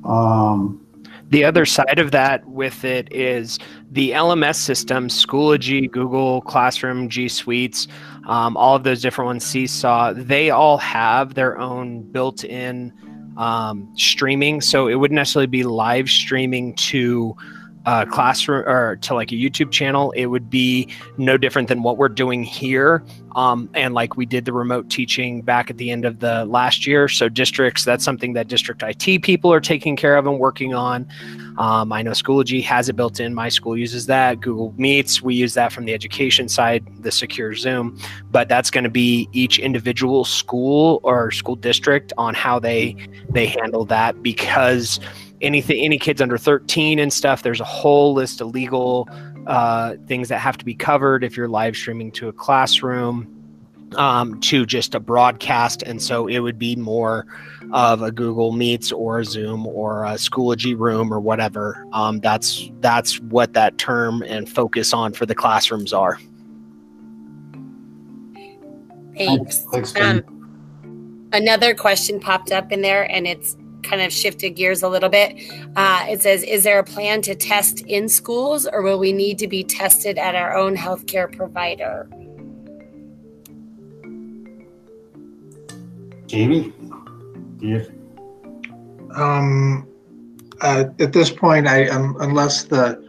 Um, the other side of that with it is the LMS systems, Schoology, Google Classroom, G Suites, um, all of those different ones, Seesaw, they all have their own built in um, streaming. So it wouldn't necessarily be live streaming to classroom or to like a YouTube channel, it would be no different than what we're doing here. Um, and like we did the remote teaching back at the end of the last year. So districts, that's something that district IT people are taking care of and working on. Um, I know Schoology has it built in. My school uses that. Google Meets, we use that from the education side, the secure Zoom. But that's going to be each individual school or school district on how they they handle that because anything any kids under 13 and stuff there's a whole list of legal uh, things that have to be covered if you're live streaming to a classroom um, to just a broadcast. And so it would be more of a Google Meets or a Zoom or a Schoology room or whatever. Um, that's that's what that term and focus on for the classrooms are. Thanks. Thanks, um, another question popped up in there, and it's kind of shifted gears a little bit. Uh, it says, "Is there a plan to test in schools, or will we need to be tested at our own healthcare provider?" Jamie, do you? Um, uh, at this point, I um, unless the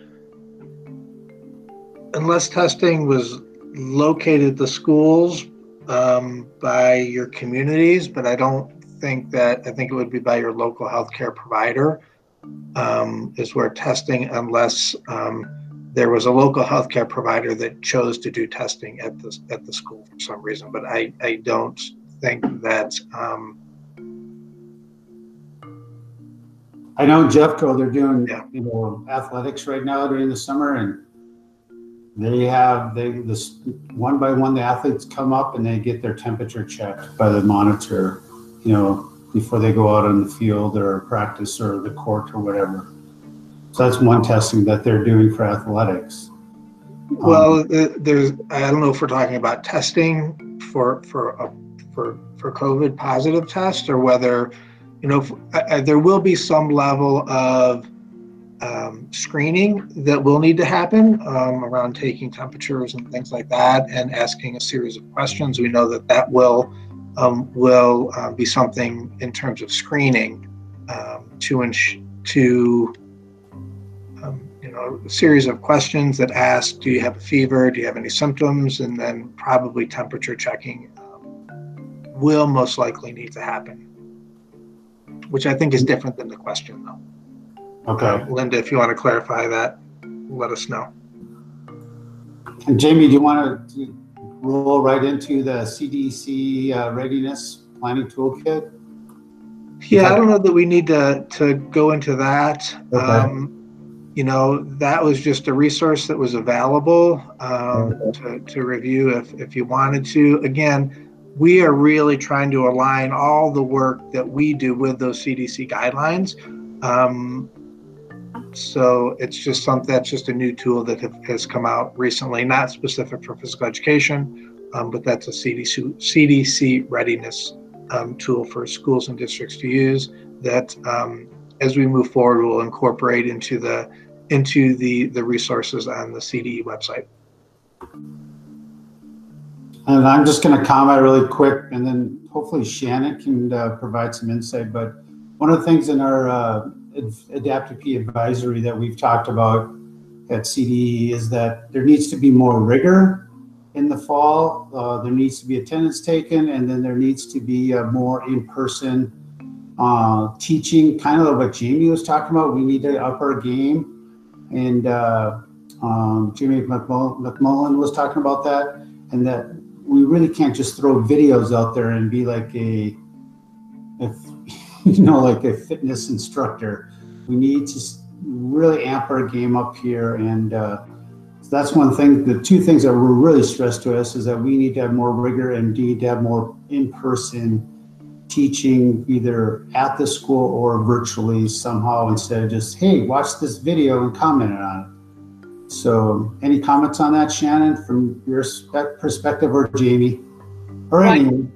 unless testing was located the schools um, by your communities, but I don't think that I think it would be by your local healthcare provider um, is where testing, unless um, there was a local healthcare provider that chose to do testing at the at the school for some reason. But I I don't think that. Um, I know Jeffco they're doing Yeah. you know athletics right now during the summer, and they have they this one by one the athletes come up and they get their temperature checked by the monitor, you know, before they go out on the field or practice or the court or whatever. So that's one testing that they're doing for athletics. Um, Well, uh, there's, I don't know if we're talking about testing for, for, a for, for COVID positive test or whether, you know, if- uh, uh, there will be some level of um, screening that will need to happen um, around taking temperatures and things like that and asking a series of questions. We know that that will, um, will uh, be something in terms of screening um, to, ins- to um, you know, a series of questions that ask, do you have a fever? Do you have any symptoms? And then probably temperature checking um, will most likely need to happen, which I think is different than the question though. Okay. Uh, Linda, if you want to clarify that, let us know. And Jamie, do you want to roll right into the CDC uh, readiness planning toolkit? Yeah, I don't know that we need to, to go into that. Okay. Um, you know, that was just a resource that was available um, to, to review if, if you wanted to. Again, we are really trying to align all the work that we do with those CDC guidelines. Um, so it's just something that's just a new tool that have, has come out recently, not specific for physical education, um, but that's a CDC, CDC readiness um, tool for schools and districts to use that um, as we move forward we'll incorporate into the into the the resources on the CDE website. And I'm just going to comment really quick, and then hopefully Shannon can uh, provide some insight. But one of the things in our uh, Adaptive P advisory that we've talked about at CDE is that there needs to be more rigor in the fall. Uh, there needs to be attendance taken, and then there needs to be uh, more in-person uh, teaching, kind of what Jamie was talking about. We need to up our game, and uh, um, Jimmy McMullen, was talking about that, and that we really can't just throw videos out there and be like a, you know, like a fitness instructor. We need to really amp our game up here, and uh, so that's one thing. The two things that were really stressed to us is that we need to have more rigor and need to have more in-person teaching, either at the school or virtually somehow, instead of just hey, watch this video and comment on it. So, any comments on that, Shannon, from your perspective, or Jamie, or Right. anyone?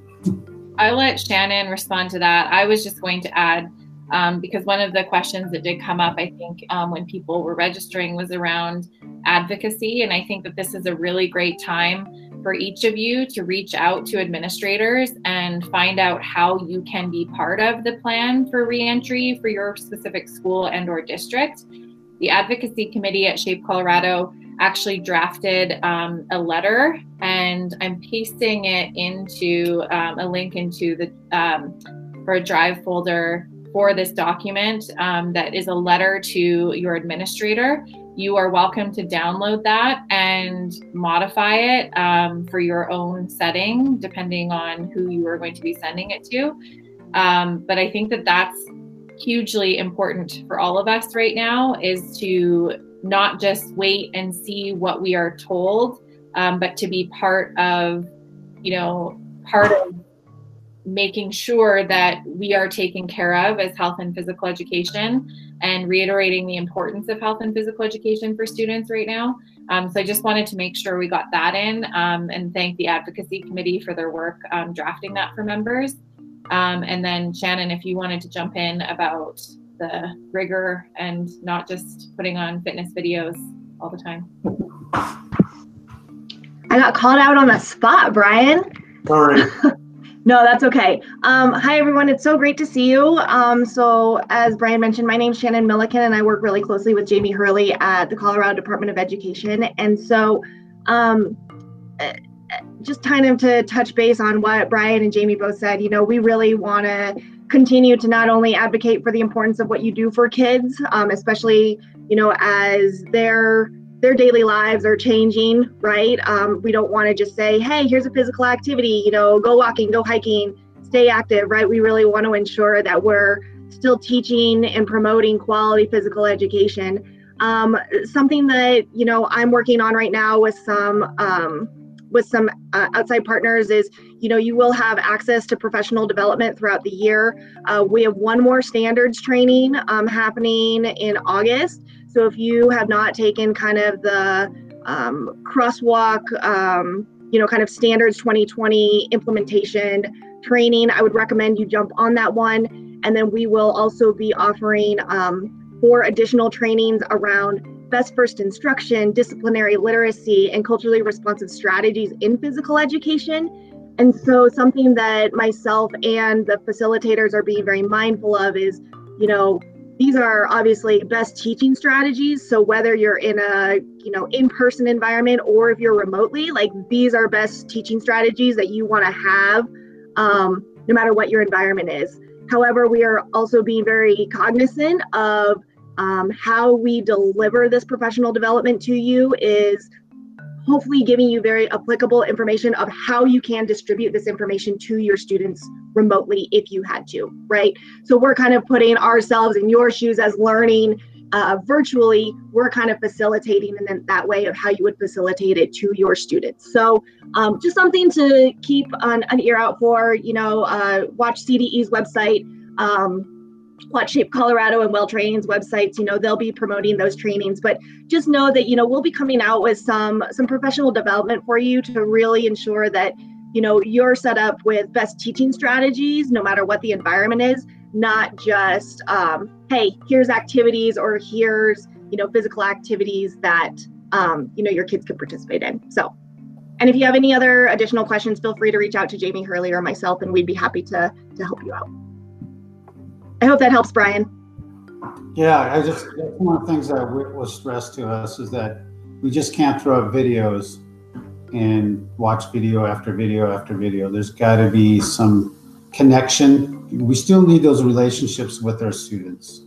I'll let Shannon respond to that. I was just going to add, um, because one of the questions that did come up, I think, um, when people were registering was around advocacy. And I think that this is a really great time for each of you to reach out to administrators and find out how you can be part of the plan for reentry for your specific school and or district. The advocacy committee at Shape Colorado actually drafted um, a letter and I'm pasting it into um, a link into the um, for a drive folder for this document um, that is a letter to your administrator. You are welcome to download that and modify it um, for your own setting, depending on who you are going to be sending it to. Um, but I think that that's hugely important for all of us right now is to not just wait and see what we are told, um, but to be part of, you know, part of making sure that we are taken care of as health and physical education and reiterating the importance of health and physical education for students right now. Um, so I just wanted to make sure we got that in um, and thank the advocacy committee for their work um, drafting that for members. Um, and then Shannon, if you wanted to jump in about the rigor and not just putting on fitness videos all the time. I got called out on the spot, Brian. Sorry. No, that's okay. Um, hi, everyone. It's so great to see you. Um, so, as Brian mentioned, my name is Shannon Milliken, and I work really closely with Jamie Hurley at the Colorado Department of Education. And so, um, just kind of to touch base on what Brian and Jamie both said, you know, we really want to continue to not only advocate for the importance of what you do for kids, um, especially, you know, as they're their daily lives are changing, right? Um, we don't want to just say, hey, here's a physical activity, you know, go walking, go hiking, stay active, right? We really want to ensure that we're still teaching and promoting quality physical education. Um, something that, you know, I'm working on right now with some. With some uh, outside partners is you know you will have access to professional development throughout the year uh, we have one more standards training um, happening in august so if you have not taken kind of the um, crosswalk, um, you know, kind of standards 2020 implementation training, I would recommend you jump on that one. And then we will also be offering um, four additional trainings around best first instruction, disciplinary literacy, and culturally responsive strategies in physical education. And so, something that myself and the facilitators are being very mindful of is, you know, these are obviously best teaching strategies so whether you're in a you know in-person environment or if you're remotely like these are best teaching strategies that you want to have um, no matter what your environment is however we are also being very cognizant of um, how we deliver this professional development to you is hopefully giving you very applicable information of how you can distribute this information to your students remotely if you had to, right? So we're kind of putting ourselves in your shoes as learning uh, virtually. We're kind of facilitating and then that way of how you would facilitate it to your students. So um, just something to keep an, an, ear out for, you know, uh, watch CDE's website. Um, Watch Shape Colorado and Well Training's websites, you know, they'll be promoting those trainings. But just know that, you know, we'll be coming out with some some professional development for you to really ensure that, you know, you're set up with best teaching strategies, no matter what the environment is, not just um, hey, here's activities or here's, you know, physical activities that um, you know your kids can participate in. So and if you have any other additional questions, feel free to reach out to Jamie Hurley or myself, and we'd be happy to to help you out. I hope that helps, Brian. Yeah, I just that's one of the things that was stressed to us is that we just can't throw up videos and watch video after video after video. There's got to be some connection. We still need those relationships with our students,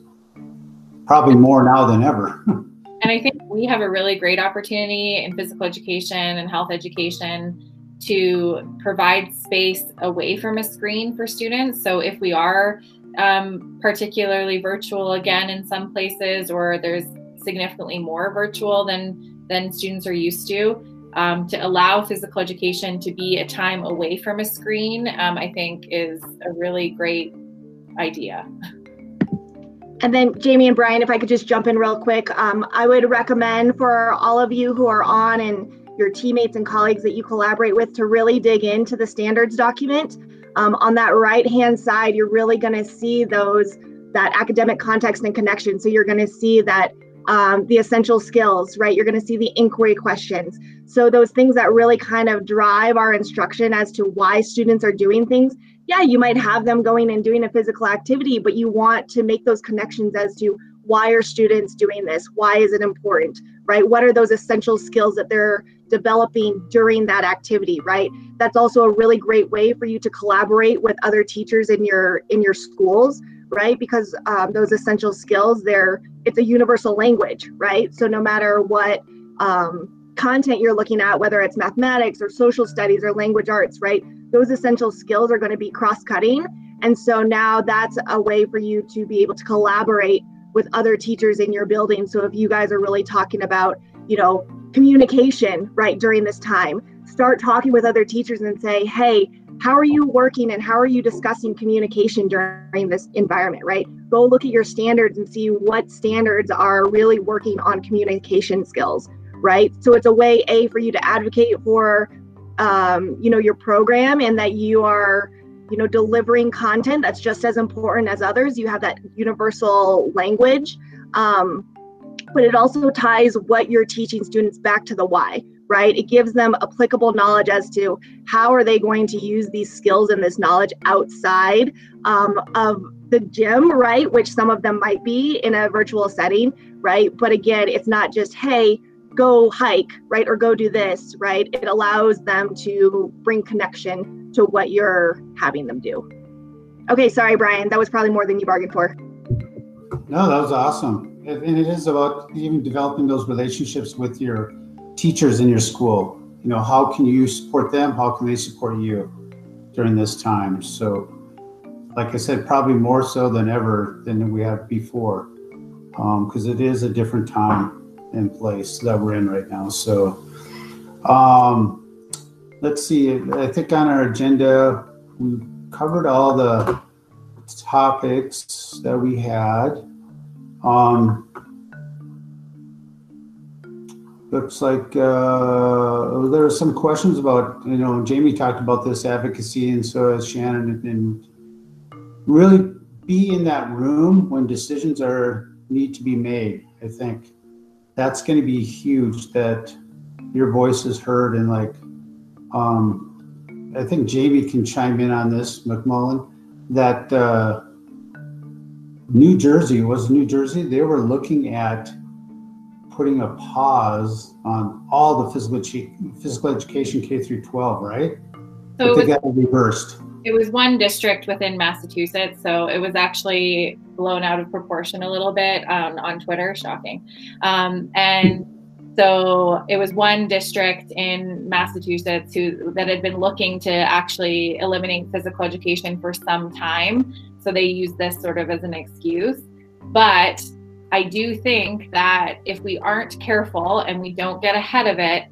probably more now than ever. and I think we have a really great opportunity in physical education and health education to provide space away from a screen for students. So if we are um, particularly virtual again in some places, or there's significantly more virtual than than students are used to. Um, to allow physical education to be a time away from a screen, um, I think is a really great idea. And then, Jamie and Brian, if I could just jump in real quick, um, I would recommend for all of you who are on and your teammates and colleagues that you collaborate with to really dig into the standards document. Um, on that right hand side, you're really going to see those that academic context and connection. So you're going to see that um, the essential skills, right? You're going to see the inquiry questions. So those things that really kind of drive our instruction as to why students are doing things. Yeah, you might have them going and doing a physical activity, but you want to make those connections as to why are students doing this? Why is it important, right? What are those essential skills that they're developing during that activity, right? That's also a really great way for you to collaborate with other teachers in your in your schools, right? Because um, those essential skills, they're it's a universal language, right? So no matter what um, content you're looking at, whether it's mathematics or social studies or language arts, right? Those essential skills are going to be cross-cutting, and so now that's a way for you to be able to collaborate with other teachers in your building. So if you guys are really talking about, you know, communication right during this time, start talking with other teachers and say, hey, how are you working and how are you discussing communication during this environment, right? Go look at your standards and see what standards are really working on communication skills, right? So it's a way, A, for you to advocate for, um, you know, your program and that you are, you know, delivering content that's just as important as others. You have that universal language. Um, but it also ties what you're teaching students back to the why, right? It gives them applicable knowledge as to how are they going to use these skills and this knowledge outside um, of the gym, right? Which some of them might be in a virtual setting, right? But again, it's not just, hey, go hike, right? Or go do this, right? It allows them to bring connection to what you're having them do. Okay, sorry, Brian, that was probably more than you bargained for. No, that was awesome. And it is about even developing those relationships with your teachers in your school. You know, how can you support them? How can they support you during this time? So, like I said, probably more so than ever than we have before, because um, it is a different time and place that we're in right now. So, um, let's see. I think on our agenda, we covered all the topics that we had. Um, looks like uh, there are some questions about you know Jamie talked about this advocacy and so has Shannon and really be in that room when decisions are need to be made. I think that's going to be huge that your voice is heard and like um, I think Jamie can chime in on this McMullen that uh, New Jersey was New Jersey they were looking at putting a pause on all the physical physical education K through 12, right? So but they got reversed. It was one district within Massachusetts, so it was actually blown out of proportion a little bit um, on Twitter. Shocking, um, and so it was one district in Massachusetts who that had been looking to actually eliminate physical education for some time. So they use this sort of as an excuse, but I do think that if we aren't careful and we don't get ahead of it,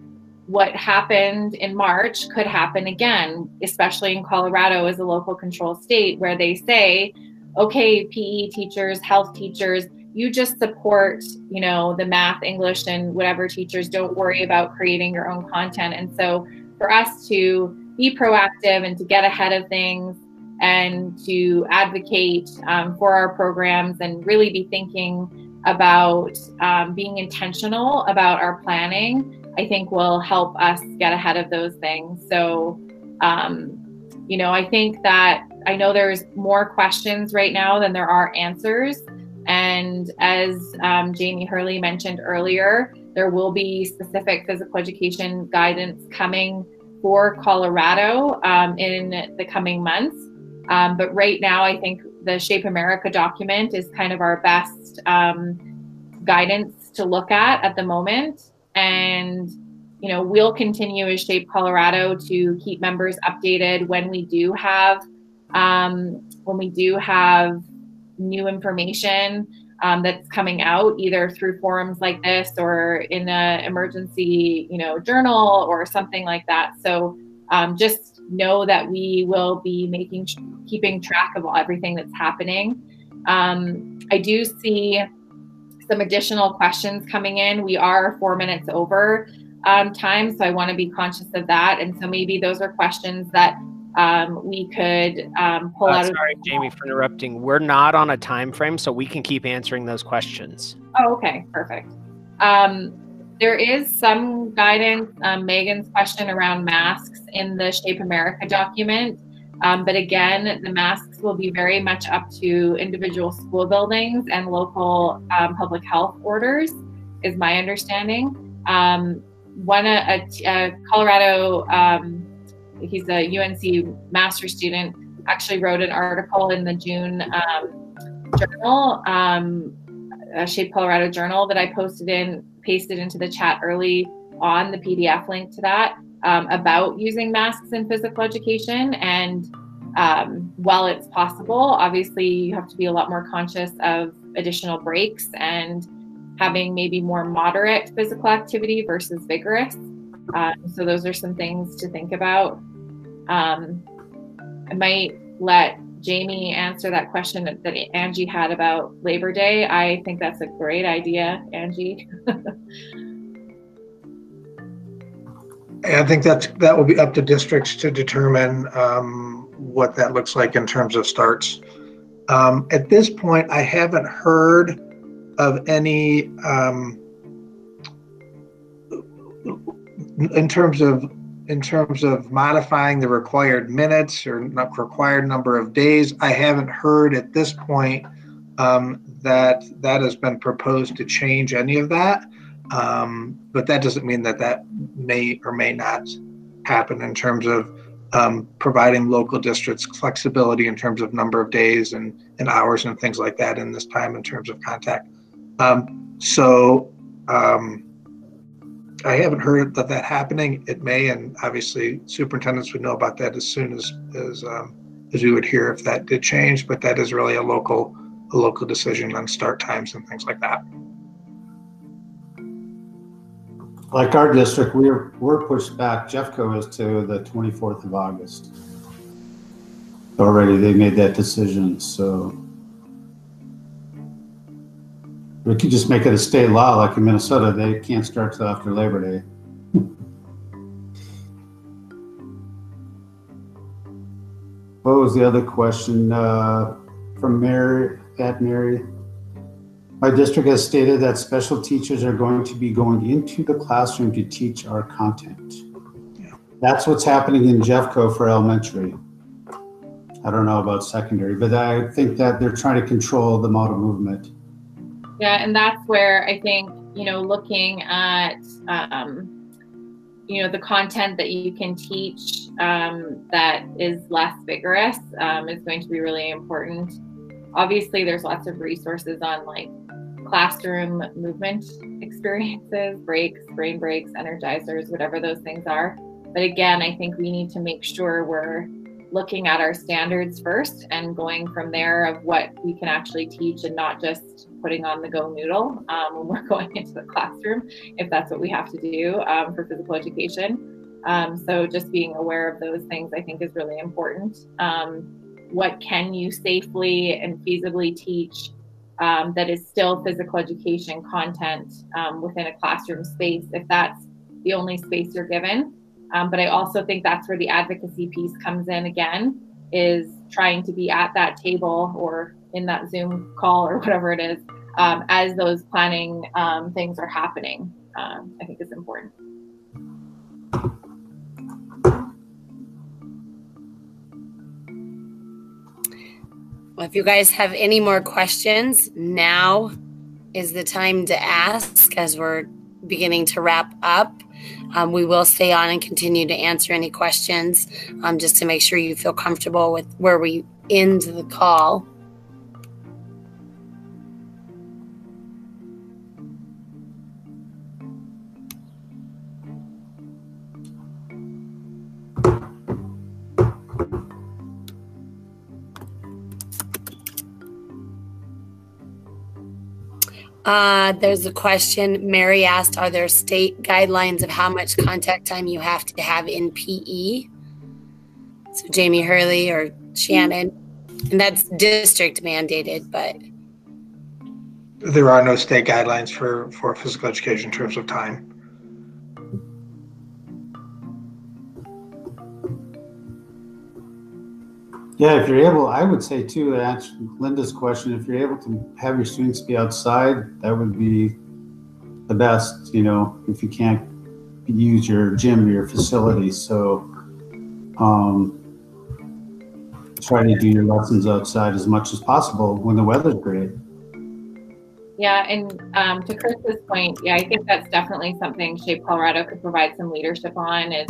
what happened in March could happen again, especially in Colorado as a local control state where they say, okay, PE teachers, health teachers, you just support, you know, the math, English, and whatever teachers. Don't worry about creating your own content. And so for us to be proactive and to get ahead of things and to advocate um, for our programs and really be thinking about um, being intentional about our planning, I think will help us get ahead of those things. So, um, you know, I think that I know there's more questions right now than there are answers. And as um, Jamie Hurley mentioned earlier, there will be specific physical education guidance coming for Colorado um, in the coming months. Um, but right now, I think the Shape America document is kind of our best um, guidance to look at at the moment. And, you know, we'll continue as Shape Colorado to keep members updated when we do have um, when we do have new information um, that's coming out either through forums like this or in an emergency, you know, journal or something like that. So um, just know that we will be making keeping track of everything that's happening. Um, I do see some additional questions coming in. We are four minutes over um, time, so I want to be conscious of that. And so maybe those are questions that um, we could um, pull uh, out. Sorry, of- Jamie, for interrupting. We're not on a time frame, so we can keep answering those questions. Oh, okay, perfect. Um, there is some guidance, um, Megan's question around masks in the Shape America document. Um, but again, the masks will be very much up to individual school buildings and local um, public health orders, is my understanding. Um, one, a, a Colorado, um, he's a UNC master student, actually wrote an article in the June um, journal, um, Shape Colorado journal that I posted in pasted into the chat early on the PDF link to that um, about using masks in physical education. And um, while it's possible, obviously you have to be a lot more conscious of additional breaks and having maybe more moderate physical activity versus vigorous. Um, so those are some things to think about. Um, I might let Jamie answer that question that, that Angie had about Labor Day. I think that's a great idea, Angie. I think that that will be up to districts to determine um, what that looks like in terms of starts. Um, at this point, I haven't heard of any um, in terms of in terms of modifying the required minutes or required number of days. I haven't heard at this point um, that that has been proposed to change any of that. Um, but that doesn't mean that that may or may not happen in terms of um, providing local districts flexibility in terms of number of days and, and hours and things like that in this time in terms of contact. Um, so um, I haven't heard of that happening. It may, and obviously superintendents would know about that as soon as as um, as we would hear if that did change. But that is really a local a local decision on start times and things like that. Like our district, we're we're pushed back. Jeffco is to the 24th of August. Already, they made that decision. So we could just make it a state law, like in Minnesota. They can't start till after Labor Day. what was the other question uh, from Mary? At Mary. My district has stated that special teachers are going to be going into the classroom to teach our content. That's what's happening in Jeffco for elementary. I don't know about secondary, but I think that they're trying to control the model movement. Yeah, and that's where I think, you know, looking at, um, you know, the content that you can teach um, that is less vigorous um, is going to be really important. Obviously, there's lots of resources on like classroom movement experiences, breaks, brain breaks, energizers, whatever those things are. But again, I think we need to make sure we're looking at our standards first and going from there of what we can actually teach and not just putting on the go noodle um, when we're going into the classroom, if that's what we have to do um, for physical education. Um, so just being aware of those things, I think, is really important. Um, what can you safely and feasibly teach um, that is still physical education content within a classroom space if that's the only space you're given. But I also think that's where the advocacy piece comes in again, is trying to be at that table or in that Zoom call or whatever it is um, as those planning um, things are happening. Um, I think is important. Well, if you guys have any more questions, now is the time to ask as we're beginning to wrap up. Um, we will stay on and continue to answer any questions um, just to make sure you feel comfortable with where we end the call. Uh, there's a question. Mary asked, are there state guidelines of how much contact time you have to have in PE? So Jamie Hurley or Shannon, and that's district mandated, but there are no state guidelines for, for physical education in terms of time. Yeah, if you're able, I would say too, to answer Linda's question, if you're able to have your students be outside, that would be the best, you know, if you can't use your gym or your facility. So um, try to do your lessons outside as much as possible when the weather's great. Yeah, and um, to Chris's point, yeah, I think that's definitely something Shape Colorado could provide some leadership on is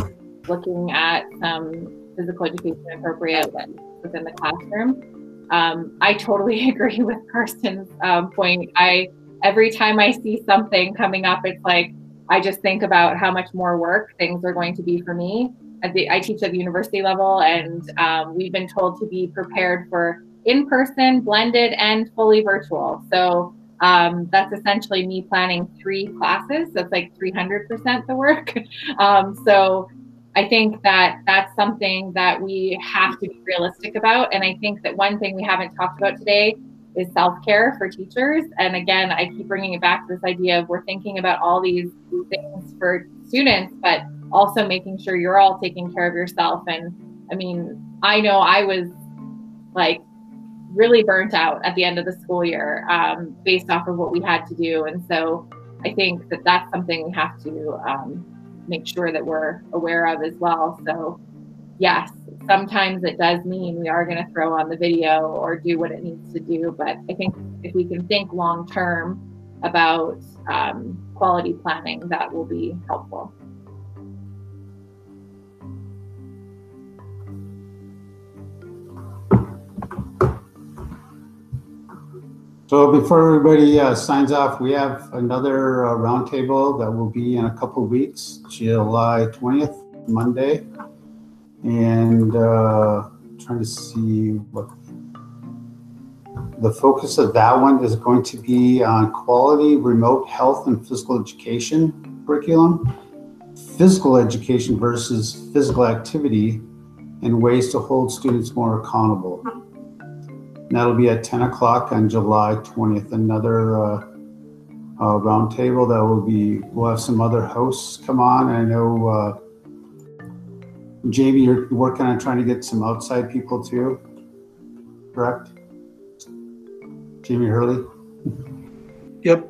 looking at some physical education appropriate within the classroom. Um, I totally agree with Karsten's um, point. I every time I see something coming up, it's like I just think about how much more work things are going to be for me. The, I teach at the university level, and um, we've been told to be prepared for in person, blended, and fully virtual. So um, that's essentially me planning three classes. That's like 300% the work. Um, so I think that that's something that we have to be realistic about. And I think that one thing we haven't talked about today is self care for teachers. And again, I keep bringing it back to this idea of we're thinking about all these things for students, but also making sure you're all taking care of yourself. And I mean, I know I was like really burnt out at the end of the school year um, based off of what we had to do. And so I think that that's something we have to um, make sure that we're aware of as well. So, yes, sometimes it does mean we are going to throw on the video or do what it needs to do. But I think if we can think long term about um, quality planning, that will be helpful. So before everybody uh, signs off, we have another uh, roundtable that will be in a couple weeks, July 20th, Monday. And uh, trying to see what the focus of that one is going to be on quality remote health and physical education curriculum, physical education versus physical activity, and ways to hold students more accountable. That'll be at 10 o'clock on July 20th. Another uh, uh, roundtable that will be, we'll have some other hosts come on. I know, uh, Jamie, you're working on trying to get some outside people too, correct? Jamie Hurley? Yep.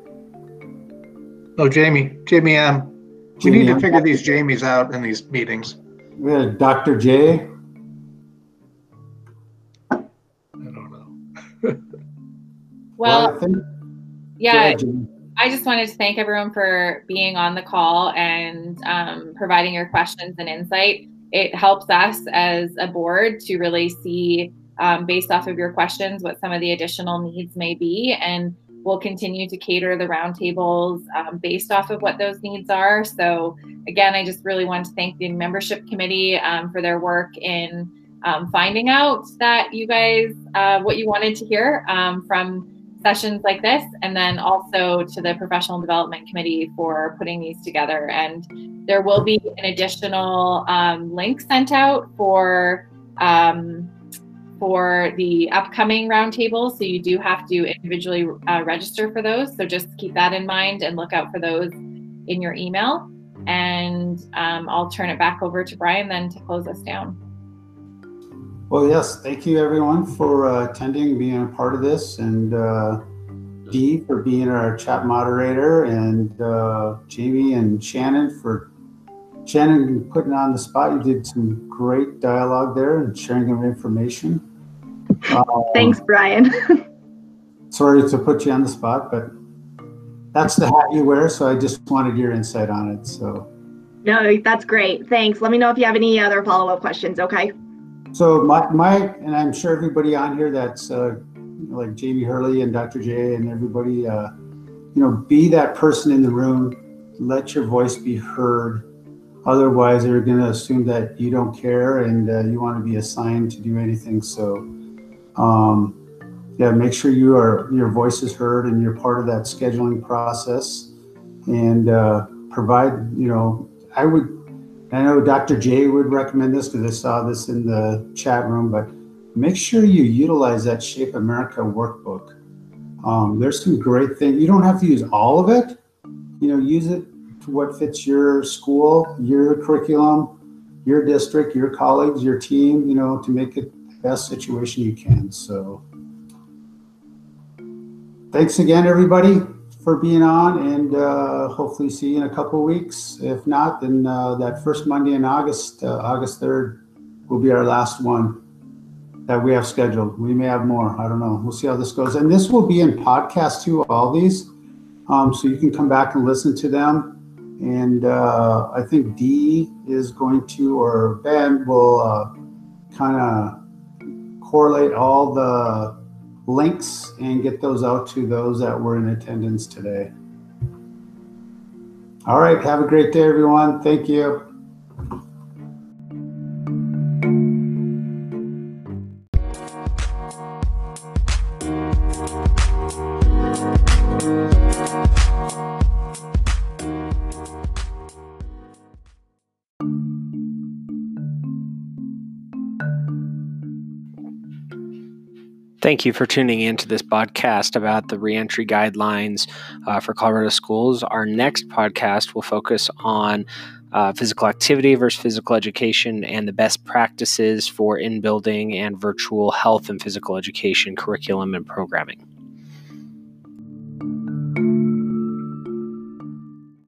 Oh, Jamie, Jamie M. We Jamie need to M. figure these Jamies out in these meetings. We had Dr. J. Well, I think, yeah, I just wanted to thank everyone for being on the call and um, providing your questions and insight. It helps us as a board to really see, um, based off of your questions, what some of the additional needs may be. And we'll continue to cater the roundtables um, based off of what those needs are. So, again, I just really want to thank the membership committee um, for their work in um, finding out that you guys, uh, what you wanted to hear um, from sessions like this, and then also to the professional development committee for putting these together. And there will be an additional um, link sent out for um, for the upcoming roundtable. So you do have to individually uh, register for those. So just keep that in mind and look out for those in your email. And um, I'll turn it back over to Brian then to close us down. Well, yes, thank you everyone for uh, attending, being a part of this, and uh, Dee for being our chat moderator, and uh, Jamie and Shannon for Shannon putting on the spot. You did some great dialogue there and sharing of information. Um, Thanks, Brian. Sorry to put you on the spot, but that's the hat you wear, so I just wanted your insight on it. So. no, that's great. Thanks. Let me know if you have any other follow up questions. Okay. So my, my, and I'm sure everybody on here that's uh, like Jamie Hurley and Dr. J and everybody, uh, you know, be that person in the room. Let your voice be heard. Otherwise, they're going to assume that you don't care and uh, you want to be assigned to do anything. So, um, yeah, make sure you are your voice is heard and you're part of that scheduling process. And uh, provide, you know, I would I know Dr. J would recommend this because I saw this in the chat room, but make sure you utilize that Shape America workbook. Um, there's some great things. You don't have to use all of it. You know, use it to what fits your school, your curriculum, your district, your colleagues, your team. You know, to make it the best situation you can. So, thanks again, everybody for being on and uh, hopefully see you in a couple of weeks. If not, then uh, that first Monday in August, uh, August 3rd, will be our last one that we have scheduled. We may have more. I don't know. We'll see how this goes. And this will be in podcast too, all these. Um, so you can come back and listen to them. And uh, I think D is going to, or Ben will uh, kind of correlate all the links and get those out to those that were in attendance today. All right. Have a great day, everyone. Thank you. Thank you for tuning in to this podcast about the reentry guidelines uh, for Colorado schools. Our next podcast will focus on uh, physical activity versus physical education and the best practices for in building and virtual health and physical education curriculum and programming.